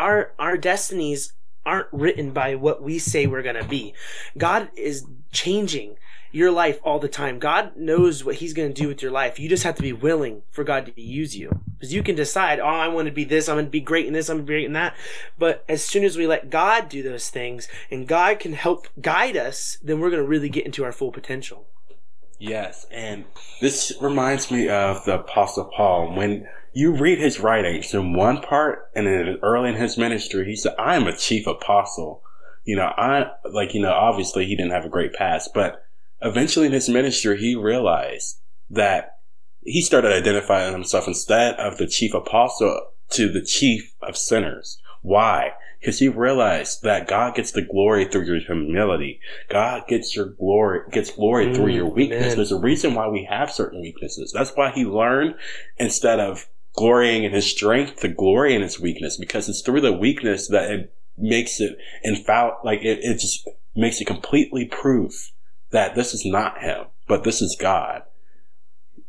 our our destinies aren't written by what we say we're going to be. God is changing your life all the time. God knows what He's going to do with your life. You just have to be willing for God to use you. Because you can decide, oh, I want to be this, I'm going to be great in this, I'm going to be great in that. But as soon as we let God do those things and God can help guide us, then we're going to really get into our full potential. Yes, and this reminds me of the Apostle Paul. When you read his writings, in one part, and early in his ministry, he said, I am a chief apostle. You know, I, like, you know, obviously he didn't have a great past, but eventually in his ministry, he realized that he started identifying himself instead of the chief apostle to the chief of sinners. Why? Because he realized that God gets the glory through your humility. God gets your glory, gets glory mm, through your weakness. Man. There's a reason why we have certain weaknesses. That's why he learned instead of glorying in his strength to glory in his weakness because it's through the weakness that it makes it infallible. Like it, it just makes it completely proof that this is not him, but this is God.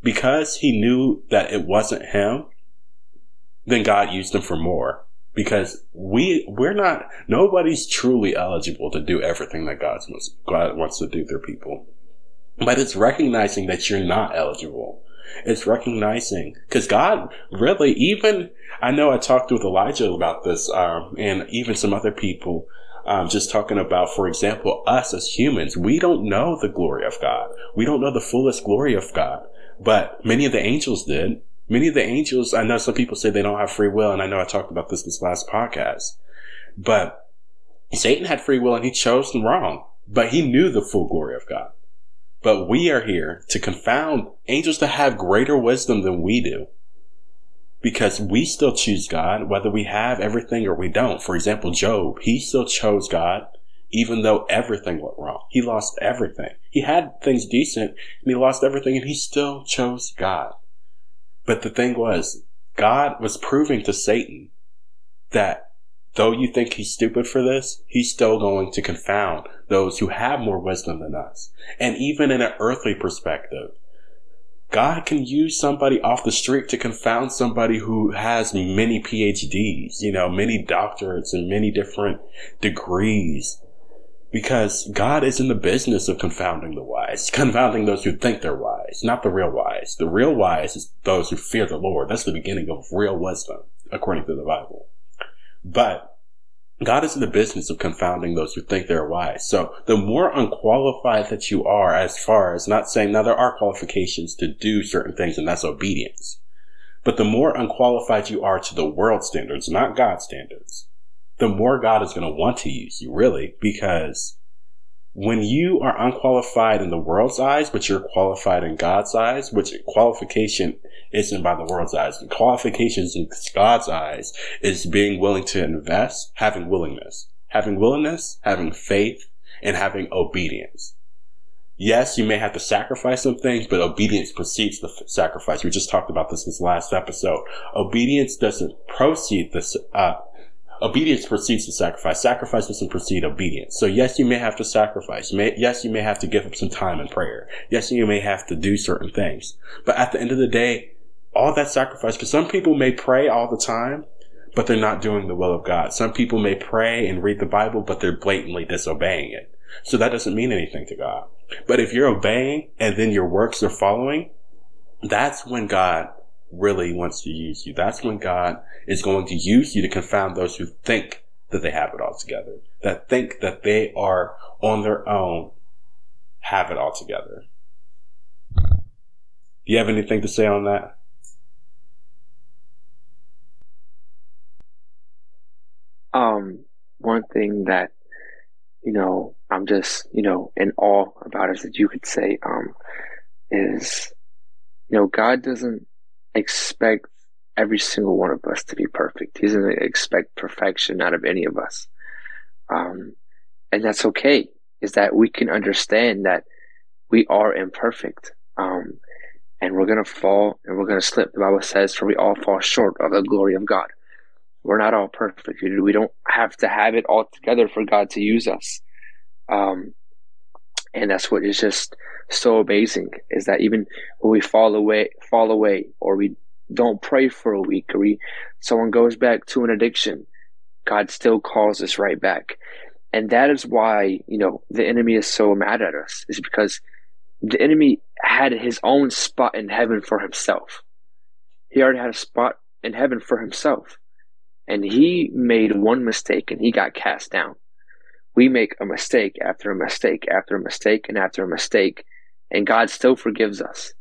Because he knew that it wasn't him, then God used him for more. Because we, we're not, nobody's truly eligible to do everything that God wants, God wants to do through people. But it's recognizing that you're not eligible. It's recognizing, cause God really, even, I know I talked with Elijah about this, um, and even some other people, um, just talking about, for example, us as humans, we don't know the glory of God. We don't know the fullest glory of God, but many of the angels did. Many of the angels, I know some people say they don't have free will, and I know I talked about this this last podcast, but Satan had free will and he chose wrong, but he knew the full glory of God. But we are here to confound angels to have greater wisdom than we do because we still choose God, whether we have everything or we don't. For example, Job, he still chose God, even though everything went wrong. He lost everything. He had things decent and he lost everything and he still chose God. But the thing was, God was proving to Satan that though you think he's stupid for this, he's still going to confound those who have more wisdom than us. And even in an earthly perspective, God can use somebody off the street to confound somebody who has many PhDs, you know, many doctorates and many different degrees. Because God is in the business of confounding the wise, confounding those who think they're wise, not the real wise. The real wise is those who fear the Lord. That's the beginning of real wisdom, according to the Bible. But God is in the business of confounding those who think they're wise. So the more unqualified that you are, as far as not saying now there are qualifications to do certain things, and that's obedience. But the more unqualified you are to the world standards, not God standards, the more God is going to want to use you, really, because when you are unqualified in the world's eyes, but you're qualified in God's eyes, which qualification isn't by the world's eyes. The qualifications in God's eyes is being willing to invest, having willingness, having willingness, having faith, and having obedience. Yes, you may have to sacrifice some things, but obedience precedes the f- sacrifice. We just talked about this in this last episode. Obedience doesn't proceed this, uh, obedience precedes the sacrifice. Sacrifice doesn't precede obedience. So yes, you may have to sacrifice. May, yes, you may have to give up some time in prayer. Yes, you may have to do certain things. But at the end of the day, all that sacrifice, because some people may pray all the time, but they're not doing the will of God. Some people may pray and read the Bible, but they're blatantly disobeying it. So that doesn't mean anything to God. But if you're obeying and then your works are following, that's when God really wants to use you. That's when God is going to use you to confound those who think that they have it all together, that think that they are on their own, have it all together. Do you have anything to say on that? Um, one thing that, you know, I'm just, you know, in awe about is that you could say, um, is, you know, God doesn't expect every single one of us to be perfect. He doesn't expect perfection out of any of us. Um, and that's okay, is that we can understand that we are imperfect. Um, and we're going to fall and we're going to slip. The Bible says, for we all fall short of the glory of God. We're not all perfect. We don't have to have it all together for God to use us. Um, and that's what is just so amazing is that even when we fall away, fall away, or we don't pray for a week, or we, someone goes back to an addiction, God still calls us right back. And that is why, you know, the enemy is so mad at us, is because the enemy had his own spot in heaven for himself. He already had a spot in heaven for himself. And he made one mistake and he got cast down. We make a mistake after a mistake after a mistake and after a mistake, and God still forgives us.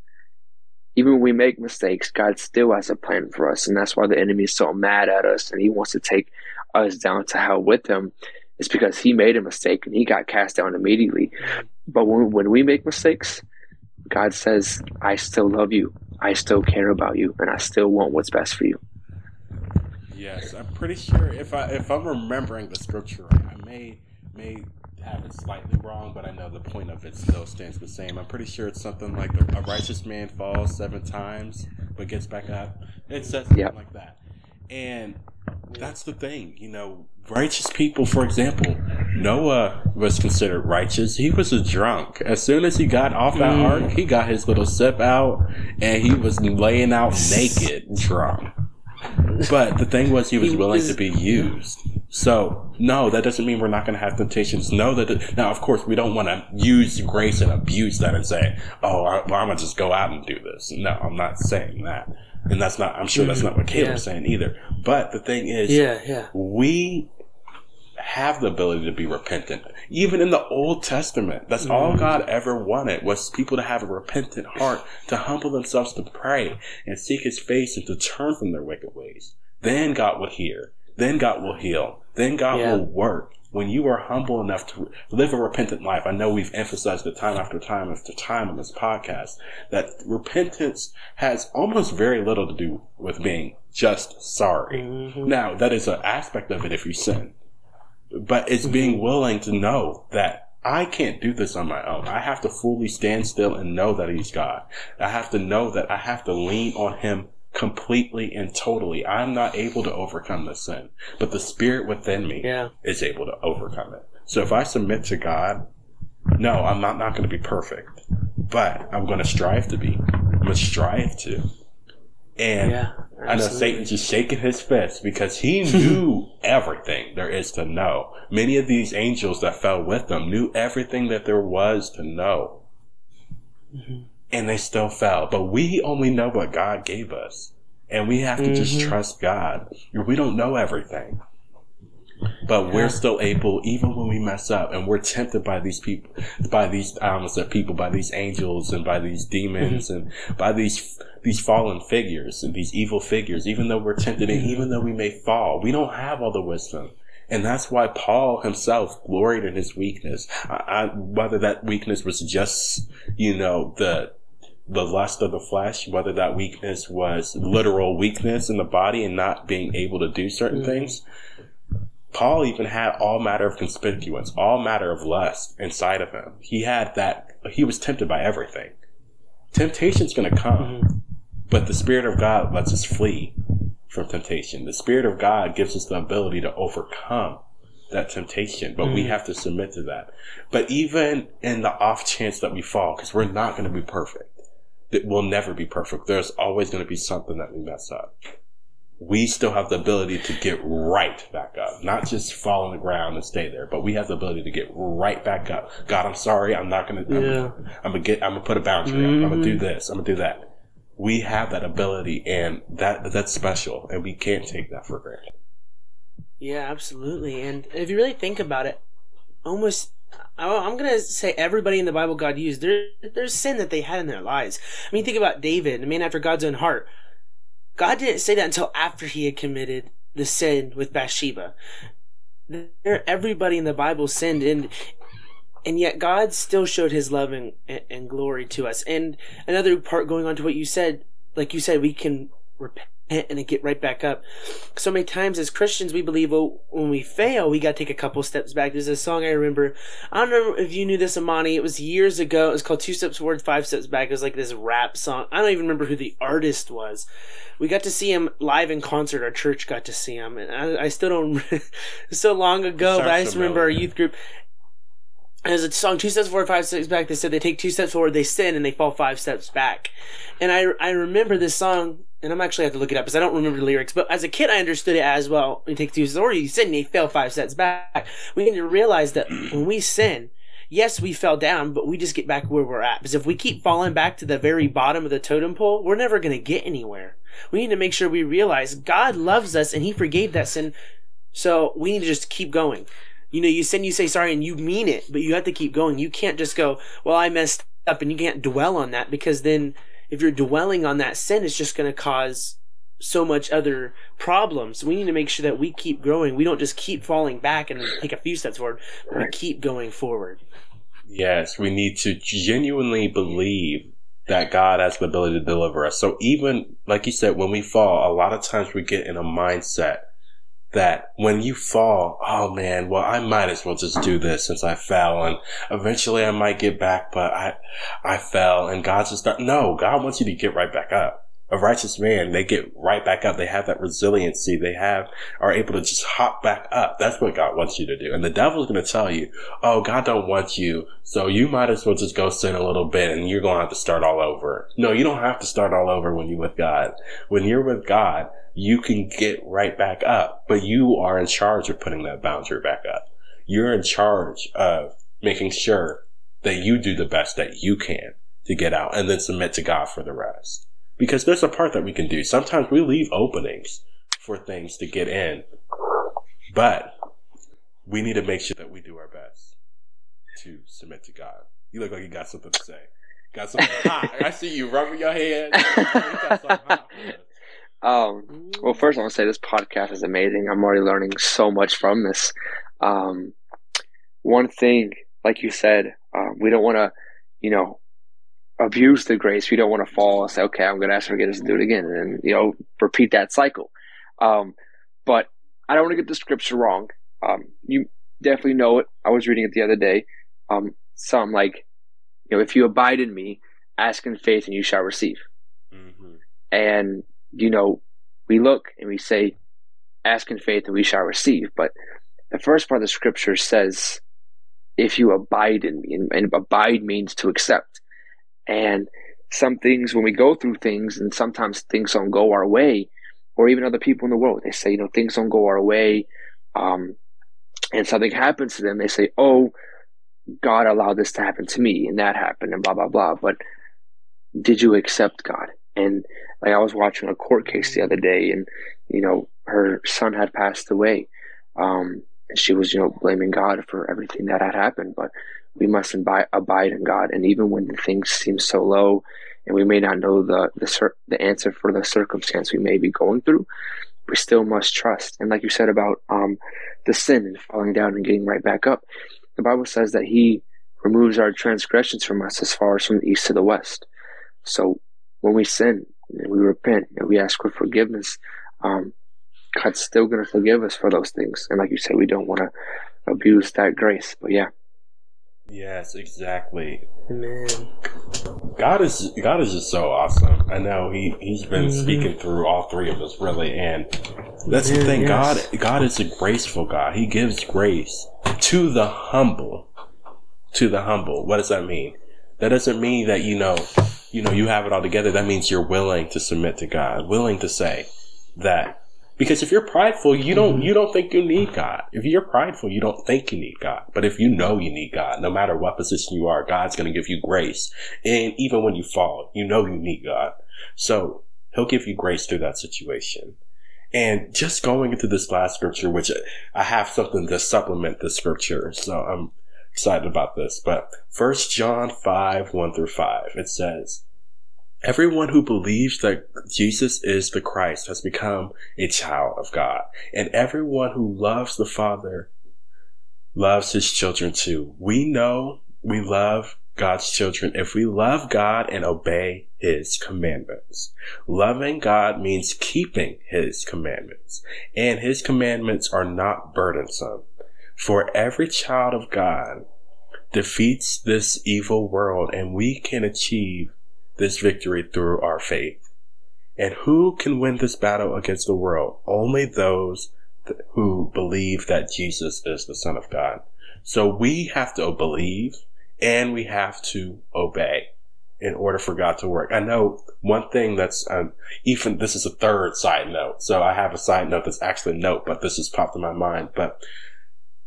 Even when we make mistakes, God still has a plan for us. And that's why the enemy is so mad at us and he wants to take us down to hell with him. It's because he made a mistake and he got cast down immediately. But when, when we make mistakes, God says, I still love you. I still care about you and I still want what's best for you. Yes, I'm pretty sure if I if I'm remembering the scripture right, I may may have it slightly wrong, but I know the point of it still stands the same. I'm pretty sure it's something like a, a righteous man falls seven times but gets back up. It says something Yep. like that. And that's the thing, you know, righteous people, for example, Noah was considered righteous. He was a drunk. As soon as he got off that Mm. ark, he got his little sip out and he was laying out naked drunk. But the thing was, he was He willing was- to be used. So, no, that doesn't mean we're not going to have temptations. No, that now, of course, we don't want to use grace and abuse that and say, "Oh, I, well, I'm going to just go out and do this." No, I'm not saying that, and that's not. I'm sure that's not what Caleb's saying either. But the thing is, Yeah, yeah. we have the ability to be repentant. Even in the Old Testament, that's all mm. God ever wanted was people to have a repentant heart, to humble themselves to pray and seek His face and to turn from their wicked ways. Then God would hear. Then God will heal. Then God Yeah. will work. When you are humble enough to live a repentant life, I know we've emphasized it time after time after time on this podcast that repentance has almost very little to do with being just sorry. Mhm. Now, that is an aspect of it if you sin. But it's being willing to know that I can't do this on my own. I have to fully stand still and know that He's God. I have to know that I have to lean on Him completely and totally. I'm not able to overcome the sin, but the Spirit within me Yeah. is able to overcome it. So if I submit to God, no, I'm not, not going to be perfect, but I'm going to strive to be. I'm going to strive to. And Yeah. I know. Satan's just shaking his fist because he knew everything there is to know. Many of these angels that fell with them knew everything that there was to know. Mm-hmm. And they still fell. But we only know what God gave us. And we have to just Mhm. trust God. We don't know everything. But we're still able, even when we mess up, and we're tempted by these people, by these I almost said people, by these angels and by these demons and by these these fallen figures and these evil figures. Even though we're tempted, and even though we may fall, we don't have all the wisdom. And that's why Paul himself gloried in his weakness. I, I, whether that weakness was just, you know, the the lust of the flesh, whether that weakness was literal weakness in the body and not being able to do certain mm. things. Paul even had all matter of concupiscence, all matter of lust inside of him. He had that, he was tempted by everything. Temptation's gonna come, mm-hmm. but the Spirit of God lets us flee from temptation. The Spirit of God gives us the ability to overcome that temptation, but we mm. have to submit to that. But even in the off chance that we fall, because we're not gonna be perfect, that we'll never be perfect. There's always gonna be something that we mess up we still have the ability to get right back up, not just fall on the ground and stay there, but we have the ability to get right back up. God, I'm sorry. I'm not going to, Yeah. I'm, going to get, I'm going to put a boundary up. I'm going to do mm-hmm. this. I'm going to do that. We have that ability and that, that's special and we can't take that for granted. Yeah, absolutely. And if you really think about it, almost I'm gonna say everybody in the Bible God used there there's sin that they had in their lives. I mean, think about David, a man after God's own heart. God didn't say that until after he had committed the sin with Bathsheba. There, everybody in the Bible sinned, and and yet God still showed His love and, and glory to us. And another part going on to what you said, like you said, we can repent and get right back up. So many times as Christians, we believe, well, when we fail, we got to take a couple steps back. There's a song I remember. I don't know if you knew this, Amani. It was years ago. It was called Two Steps Forward, Five Steps Back. It was like this rap song. I don't even remember who the artist was. We got to see him live in concert. Our church got to see him. And I, I still don't, so long ago, but I just remember our youth group. There's a song, two steps forward, five steps back. They said they take two steps forward, they sin, and they fall five steps back. And I, I remember this song and I'm actually have to look it up because I don't remember the lyrics. But as a kid, I understood it as well. We take two or you sin, you fell five steps back. We need to realize that when we sin, yes, we fell down, but we just get back where we're at. Because if we keep falling back to the very bottom of the totem pole, we're never going to get anywhere. We need to make sure we realize God loves us and He forgave that sin. So we need to just keep going. You know, you sin, you say sorry, and you mean it, but you have to keep going. You can't just go, well, I messed up, and you can't dwell on that because then if you're dwelling on that sin, it's just going to cause so much other problems. We need to make sure that we keep growing. We don't just keep falling back and take a few steps forward, but we keep going forward. Yes, we need to genuinely believe that God has the ability to deliver us. So even like you said, when we fall, a lot of times we get in a mindset that when you fall, oh man, well, I might as well just do this since I fell and eventually I might get back, but I, I fell and God's just not, no, God wants you to get right back up. A righteous man, they get right back up. They have that resiliency. They have, are able to just hop back up. That's what God wants you to do. And the devil's going to tell you, oh, God don't want you. So you might as well just go sin a little bit and you're going to have to start all over. No, you don't have to start all over when you're with God. When you're with God, you can get right back up, but you are in charge of putting that boundary back up. You're in charge of making sure that you do the best that you can to get out and then submit to God for the rest. Because there's a part that we can do. Sometimes we leave openings for things to get in, but we need to make sure that we do our best to submit to God. You look like you got something to say. Got something hot. I see you rubbing your hands. Um, well, first I want to say this podcast is amazing. I'm already learning so much from this. Um, one thing, like you said, uh, we don't want to, you know, abuse the grace. We don't want to fall and say, okay, I'm going to ask forgiveness and do it again, and you know, repeat that cycle. Um, but I don't want to get the scripture wrong. Um, you definitely know it. I was reading it the other day. Um, some like, you know, if you abide in me, ask in faith and you shall receive. Mm-hmm. And you know, we look and we say, ask in faith and we shall receive. But the first part of the scripture says, if you abide in me, and, and abide means to accept. And some things, when we go through things, and sometimes things don't go our way, or even other people in the world, they say, you know, things don't go our way, um, and something happens to them, they say, oh, God allowed this to happen to me, and that happened, and blah, blah, blah. But did you accept God? And like I was watching a court case the other day, and you know her son had passed away. Um, she was, you know, blaming God for everything that had happened. But we must abide, abide in God, and even when the things seem so low, and we may not know the the the answer for the circumstance we may be going through, we still must trust. And like you said about um, the sin and falling down and getting right back up, the Bible says that He removes our transgressions from us as far as from the east to the west. So when we sin and we repent and we ask for forgiveness, um, God's still going to forgive us for those things. And like you said, we don't want to abuse that grace. But yeah. Yes, exactly. Amen. God is God is just so awesome. I know he he's been mm-hmm. speaking through all three of us really, and that's yeah, the thing. Yes. God God is a graceful God. He gives grace to the humble. To the humble. What does that mean? That doesn't mean that you know you know, you have it all together, that means you're willing to submit to God, willing to say that. Because if you're prideful, you don't mm-hmm. you don't think you need God. If you're prideful, you don't think you need God. But if you know you need God, no matter what position you are, God's going to give you grace. And even when you fall, you know you need God. So He'll give you grace through that situation. And just going into this last scripture, which I have something to supplement the scripture, so I'm excited about this. But First John 5, 1 through 5, it says, Everyone who believes that Jesus is the Christ has become a child of God. And everyone who loves the Father loves his children too. We know we love God's children if we love God and obey his commandments. Loving God means keeping his commandments. And his commandments are not burdensome. For every child of God defeats this evil world and we can achieve this victory through our faith. And who can win this battle against the world? Only those th- who believe that Jesus is the Son of God. So we have to believe and we have to obey. in order for God to work. I know one thing that's um, even this is a third side note. So I have a side note that's actually a note, but this has popped in my mind. But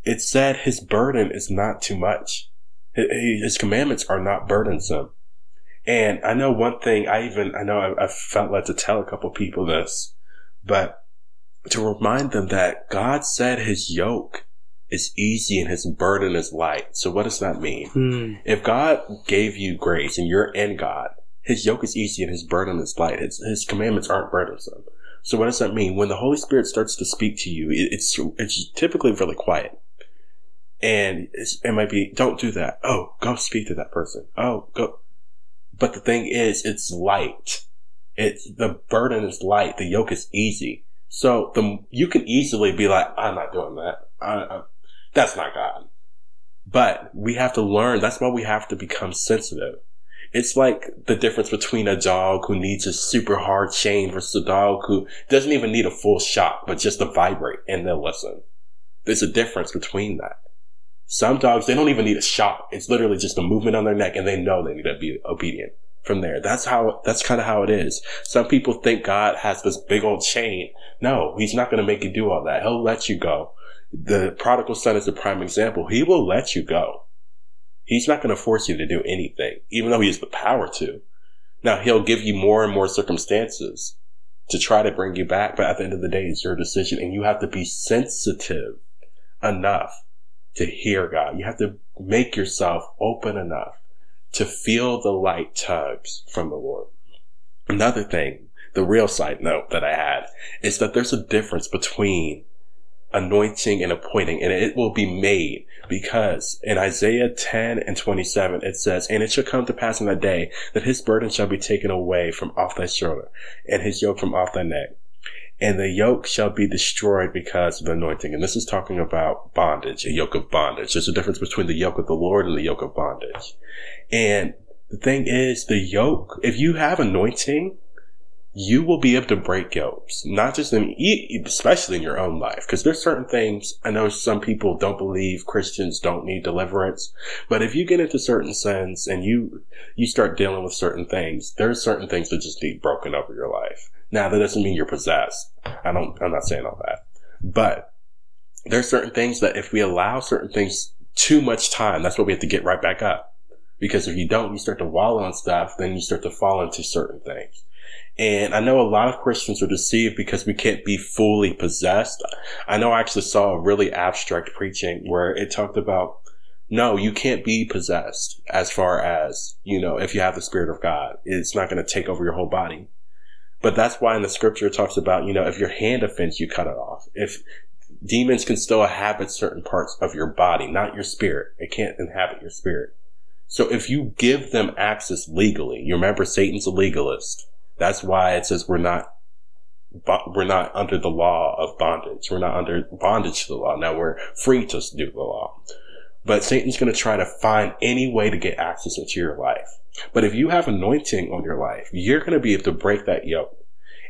it said his burden is not too much. His commandments are not burdensome. And I know one thing I even, I know I, I felt led to tell a couple people this, but to remind them that God said his yoke is easy and his burden is light. So what does that mean? Hmm. If God gave you grace and you're in God, his yoke is easy and his burden is light. His, his commandments aren't burdensome. So what does that mean? When the Holy Spirit starts to speak to you, it, it's, it's typically really quiet. And it might be, don't do that. Oh, go speak to that person. Oh, go. But the thing is, it's light. It's, the burden is light. The yoke is easy. So the, you can easily be like, I'm not doing that. I, I, that's not God. But we have to learn. That's why we have to become sensitive. It's like the difference between a dog who needs a super hard chain versus a dog who doesn't even need a full shock, but just to vibrate and they'll listen. There's a difference between that. Some dogs, they don't even need a shock. It's literally just a movement on their neck and they know they need to be obedient from there. That's how, that's kind of how it is. Some people think God has this big old chain. No, he's not going to make you do all that. He'll let you go the prodigal son is the prime example. He will let you go. He's not going to force you to do anything, even though he has the power to. Now he'll give you more and more circumstances to try to bring you back, but at the end of the day, it's your decision and you have to be sensitive enough to hear God. You have to make yourself open enough to feel the light tugs from the Lord. Another thing, the real side note that I had is that there's a difference between anointing and appointing, and it will be made because in Isaiah 10 and 27, it says, And it shall come to pass in that day that his burden shall be taken away from off thy shoulder and his yoke from off thy neck. And the yoke shall be destroyed because of the anointing. And this is talking about bondage, a yoke of bondage. There's a difference between the yoke of the Lord and the yoke of bondage. And the thing is, the yoke, if you have anointing, you will be able to break yokes, not just in, especially in your own life. Cause there's certain things, I know some people don't believe Christians don't need deliverance, but if you get into certain sins and you, you start dealing with certain things, there's certain things that just need broken over your life. Now that doesn't mean you're possessed. I don't, I'm not saying all that, but there's certain things that if we allow certain things too much time, that's why we have to get right back up. Because if you don't, you start to wallow on stuff, then you start to fall into certain things. And I know a lot of Christians are deceived because we can't be fully possessed. I know I actually saw a really abstract preaching where it talked about, no, you can't be possessed as far as, you know, if you have the Spirit of God, it's not going to take over your whole body. But that's why in the scripture it talks about, you know, if your hand offends you, cut it off. If demons can still inhabit certain parts of your body, not your spirit. It can't inhabit your spirit. So if you give them access legally, you remember Satan's a legalist. That's why it says we're not we're not under the law of bondage. We're not under bondage to the law. Now we're free to do the law. But Satan's going to try to find any way to get access into your life. But if you have anointing on your life, you're going to be able to break that yoke.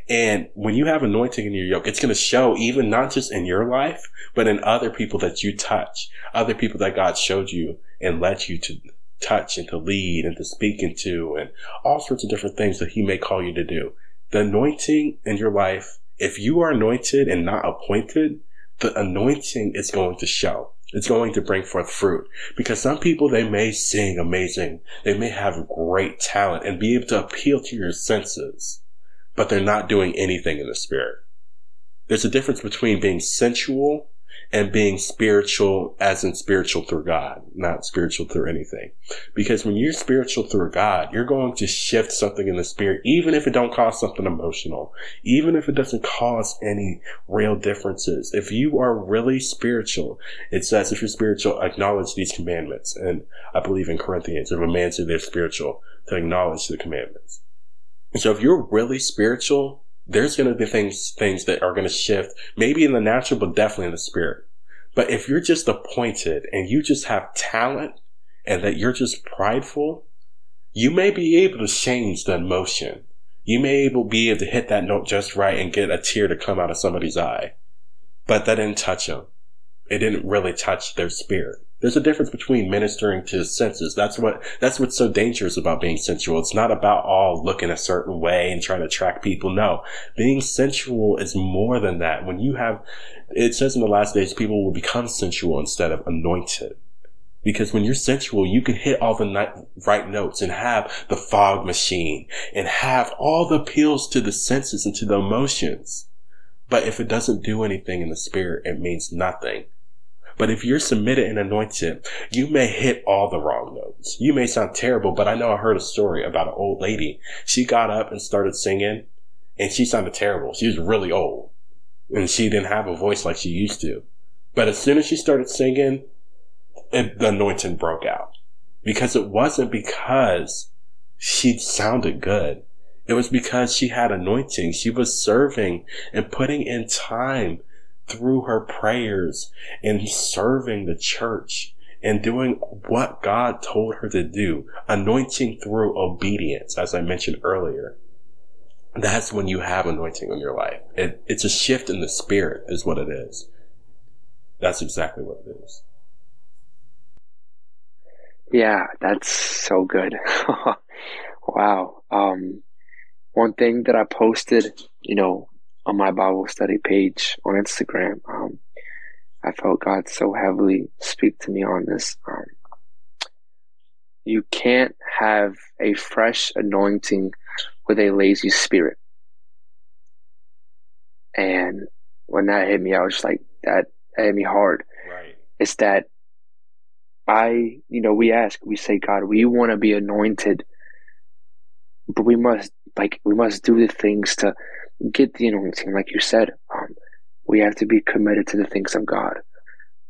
And when you have anointing in your yoke, it's going to show even not just in your life, but in other people that you touch, other people that God showed you and led you to touch and to lead and to speak into and all sorts of different things that he may call you to do. The anointing in your life, if you are anointed and not appointed, the anointing is going to show. It's going to bring forth fruit because some people, they may sing amazing. They may have great talent and be able to appeal to your senses, but they're not doing anything in the spirit. There's a difference between being sensual and being spiritual as in spiritual through God, not spiritual through anything. Because when you're spiritual through God, you're going to shift something in the spirit, even if it don't cause something emotional, even if it doesn't cause any real differences. If you are really spiritual, it says if you're spiritual, acknowledge these commandments. And I believe in Corinthians, if a man says they're spiritual, to acknowledge the commandments. And so if you're really spiritual, there's going to be things, things that are going to shift, maybe in the natural, but definitely in the spirit. But if you're just appointed and you just have talent and that you're just prideful, you may be able to change the emotion. You may able be able to hit that note just right and get a tear to come out of somebody's eye. But that didn't touch them. It didn't really touch their spirit. There's a difference between ministering to senses. That's what that's what's so dangerous about being sensual. It's not about all looking a certain way and trying to attract people. No. Being sensual is more than that. When you have it says in the last days people will become sensual instead of anointed. Because when you're sensual, you can hit all the right notes and have the fog machine and have all the appeals to the senses and to the emotions. But if it doesn't do anything in the spirit, it means nothing. But if you're submitted and anointed, you may hit all the wrong notes. You may sound terrible, but I know I heard a story about an old lady. She got up and started singing and she sounded terrible. She was really old and she didn't have a voice like she used to. But as soon as she started singing, it, the anointing broke out because it wasn't because she sounded good. It was because she had anointing. She was serving and putting in time through her prayers and serving the church and doing what God told her to do. Anointing through obedience, as I mentioned earlier. That's when you have anointing in your life. It, it's a shift in the spirit is what it is. That's exactly what it is. Yeah, that's so good. wow. Um, one thing that I posted, you know, on my Bible study page on Instagram, um, I felt God so heavily speak to me on this. Um, you can't have a fresh anointing with a lazy spirit. And when that hit me, I was just like, that, that hit me hard. Right. It's that I, you know, we ask, we say, God, we want to be anointed, but we must, like, we must do the things to get the anointing. Like you said, um, we have to be committed to the things of God.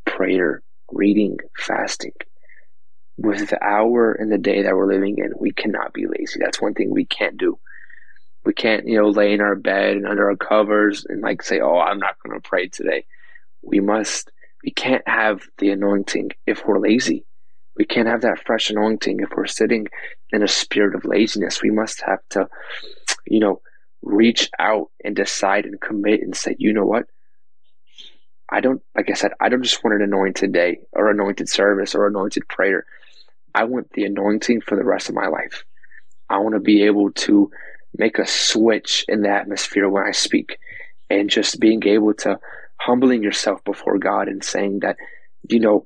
Prayer, reading, fasting. With the hour and the day that we're living in, we cannot be lazy. That's one thing we can't do. We can't, you know, lay in our bed and under our covers and like say, oh, I'm not going to pray today. We must we can't have the anointing if we're lazy. We can't have that fresh anointing if we're sitting in a spirit of laziness. We must have to, you know, reach out and decide and commit and say, you know what? I don't, like I said, I don't just want an anointed day or anointed service or anointed prayer. I want the anointing for the rest of my life. I want to be able to make a switch in the atmosphere when I speak and just being able to humbling yourself before God and saying that, you know,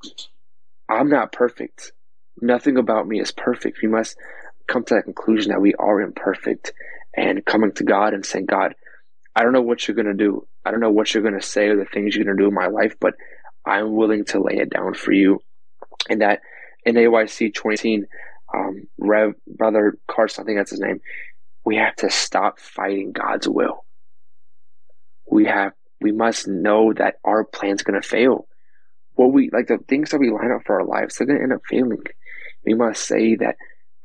I'm not perfect. Nothing about me is perfect. We must come to that conclusion that we are imperfect and coming to God and saying, God, I don't know what you're going to do. I don't know what you're going to say or the things you're going to do in my life, but I'm willing to lay it down for you. And that in AYC 2018, um, Rev, Brother Carson, I think that's his name, we have to stop fighting God's will. We have we must know that our plan's going to fail. What we like the things that we line up for our lives, they're going to end up failing. We must say that,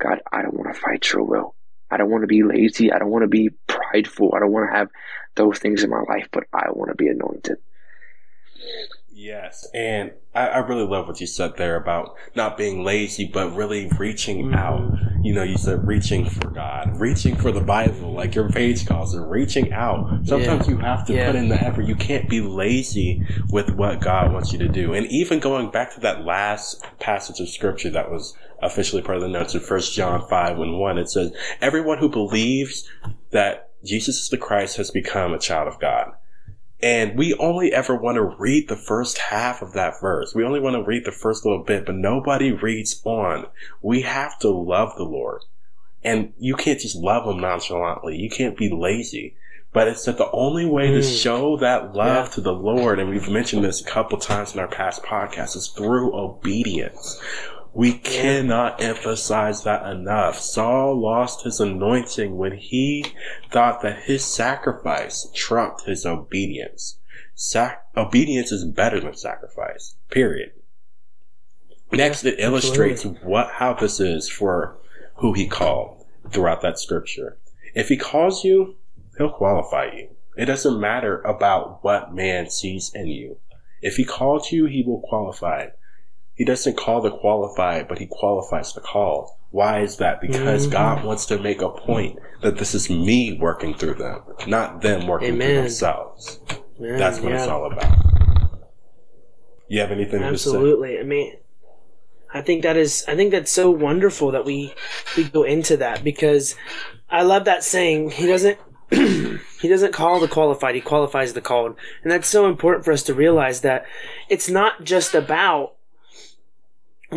God, I don't want to fight your will. I don't want to be lazy. I don't want to be prideful. I don't want to have those things in my life, but I want to be anointed. Yes, and I, I, really love what you said there about not being lazy, but really reaching mm-hmm. out. You know, you said reaching for God, reaching for the Bible, like your page calls it, reaching out. Sometimes yeah. you have to yeah. put in the effort. You can't be lazy with what God wants you to do. And even going back to that last passage of scripture that was officially part of the notes in First John 5 and 1, it says, Everyone who believes that Jesus is the Christ has become a child of God. And we only ever want to read the first half of that verse. We only want to read the first little bit, but nobody reads on. We have to love the Lord. And you can't just love him nonchalantly. You can't be lazy. But it's that the only way mm. to show that love yeah. to the Lord, and we've mentioned this a couple times in our past podcasts, is through obedience. We cannot emphasize that enough. Saul lost his anointing when he thought that his sacrifice trumped his obedience. Sac- obedience is better than sacrifice. Period. Next, it illustrates what how this is for who he called throughout that scripture. If he calls you, he'll qualify you. It doesn't matter about what man sees in you. If he called you, he will qualify. He doesn't call the qualified, but he qualifies the call. Why is that? Because mm-hmm. God wants to make a point that this is me working through them, not them working Amen. through themselves. That's what yeah. it's all about. You have anything Absolutely. to say? Absolutely. I mean, I think that is I think that's so wonderful that we we go into that because I love that saying. He doesn't he doesn't call the qualified, he qualifies the called. And that's so important for us to realize that it's not just about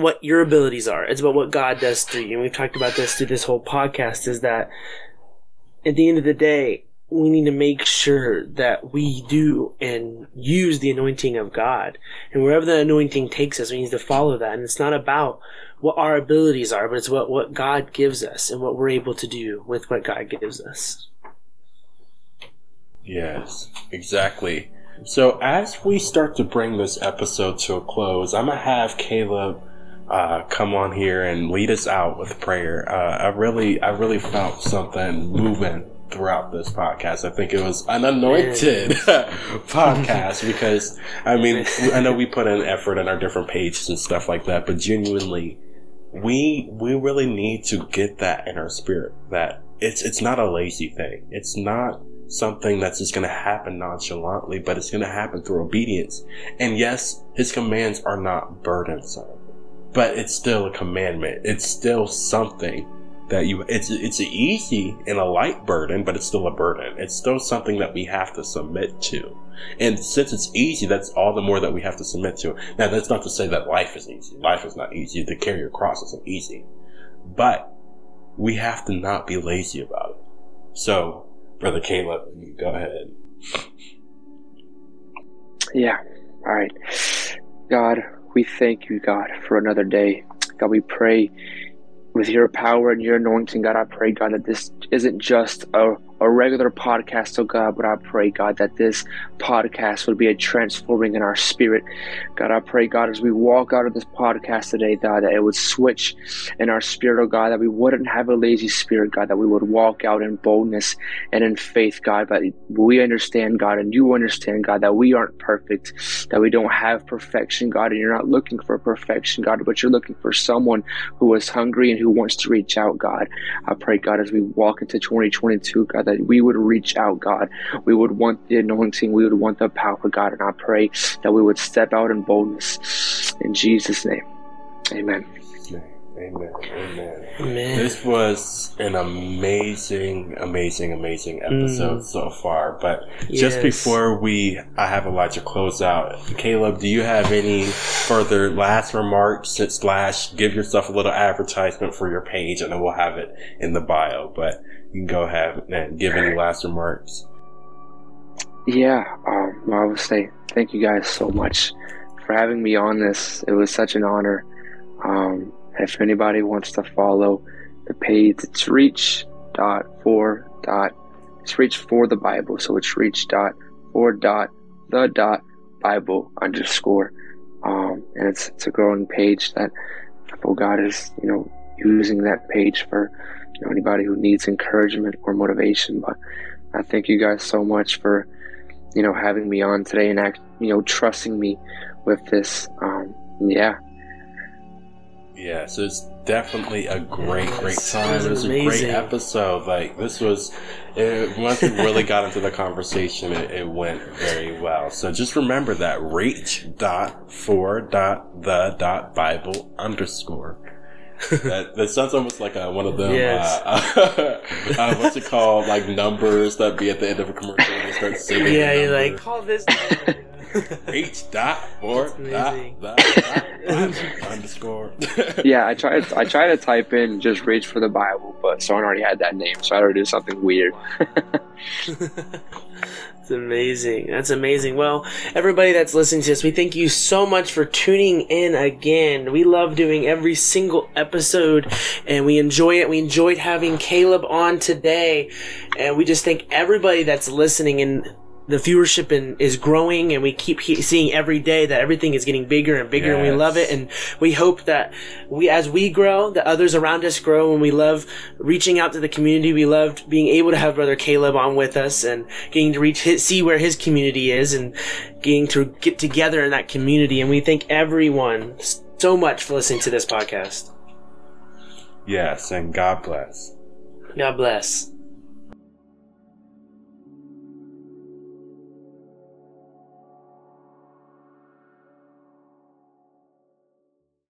what your abilities are. It's about what God does through you. And we've talked about this through this whole podcast is that at the end of the day, we need to make sure that we do and use the anointing of God. And wherever the anointing takes us, we need to follow that. And it's not about what our abilities are, but it's what, what God gives us and what we're able to do with what God gives us. Yes, exactly. So as we start to bring this episode to a close, I'm gonna have Caleb uh, come on here and lead us out with prayer. Uh, I really, I really felt something moving throughout this podcast. I think it was an anointed podcast because I mean, I know we put in effort on our different pages and stuff like that, but genuinely, we we really need to get that in our spirit that it's it's not a lazy thing. It's not something that's just going to happen nonchalantly, but it's going to happen through obedience. And yes, his commands are not burdensome, but it's still a commandment. It's still something that you, it's, it's easy and a light burden, but it's still a burden. It's still something that we have to submit to. And since it's easy, that's all the more that we have to submit to. Now, that's not to say that life is easy. Life is not easy. To carry your cross isn't easy. But we have to not be lazy about it. So Brother Caleb, you go ahead. Yeah. All right. God, we thank you, God, for another day. God, we pray with your power and your anointing, God, I pray, God, that this isn't just a a regular podcast, oh God, but I pray, God, that this podcast would be a transforming in our spirit. God, I pray, God, as we walk out of this podcast today, God, that it would switch in our spirit, oh God, that we wouldn't have a lazy spirit, God, that we would walk out in boldness and in faith, God, but we understand, God, and you understand, God, that we aren't perfect, that we don't have perfection, God, and you're not looking for perfection, God, but you're looking for someone who is hungry and who wants to reach out, God. I pray, God, as we walk into 2022, God, that we would reach out, God. We would want the anointing. We would want the power, of God. And I pray that we would step out in boldness. In Jesus' name. Amen. Amen. Amen. Amen. This was an amazing, amazing, amazing episode mm. so far. But yes. just before we, I have Elijah close out. Caleb, do you have any further last remarks slash give yourself a little advertisement for your page, and then we'll have it in the bio. But you can go ahead and give any last remarks. Yeah, um, I would say thank you guys so much for having me on this. It was such an honor. Um, if anybody wants to follow the page, it's reach dot for dot it's reach for the Bible. So it's reach dot for dot the dot Bible underscore. Um, and it's it's a growing page that oh God is you know using that page for know anybody who needs encouragement or motivation. But I thank you guys so much for you know having me on today and act, you know trusting me with this. Um, yeah, yeah, so it's definitely a great, great time. It was a great episode. Like this was, it, once we really got into the conversation, it, it, went very well. So just remember that reach dot for dot the dot Bible underscore. That, that sounds almost like a, one of them. Yes. Uh, uh, what's it called? Like numbers that be at the end of a commercial and they start singing. Yeah, you're like call this. H dot or dot, dot, dot, underscore. yeah, I tried. I tried to type in just reach for the Bible, but someone already had that name, so I had to do something weird. It's amazing. That's amazing. Well, everybody that's listening to this, we thank you so much for tuning in again. We love doing every single episode and we enjoy it. We enjoyed having Caleb on today. And we just thank everybody that's listening and the viewership in, is growing and we keep he- seeing every day that everything is getting bigger and bigger yes. and we love it. And we hope that we as we grow that others around us grow and we love reaching out to the community. We loved being able to have brother caleb on with us and getting to reach his, see where his community is and getting to get together in that community. And we thank everyone so much for listening to this podcast. Yes and god bless. God bless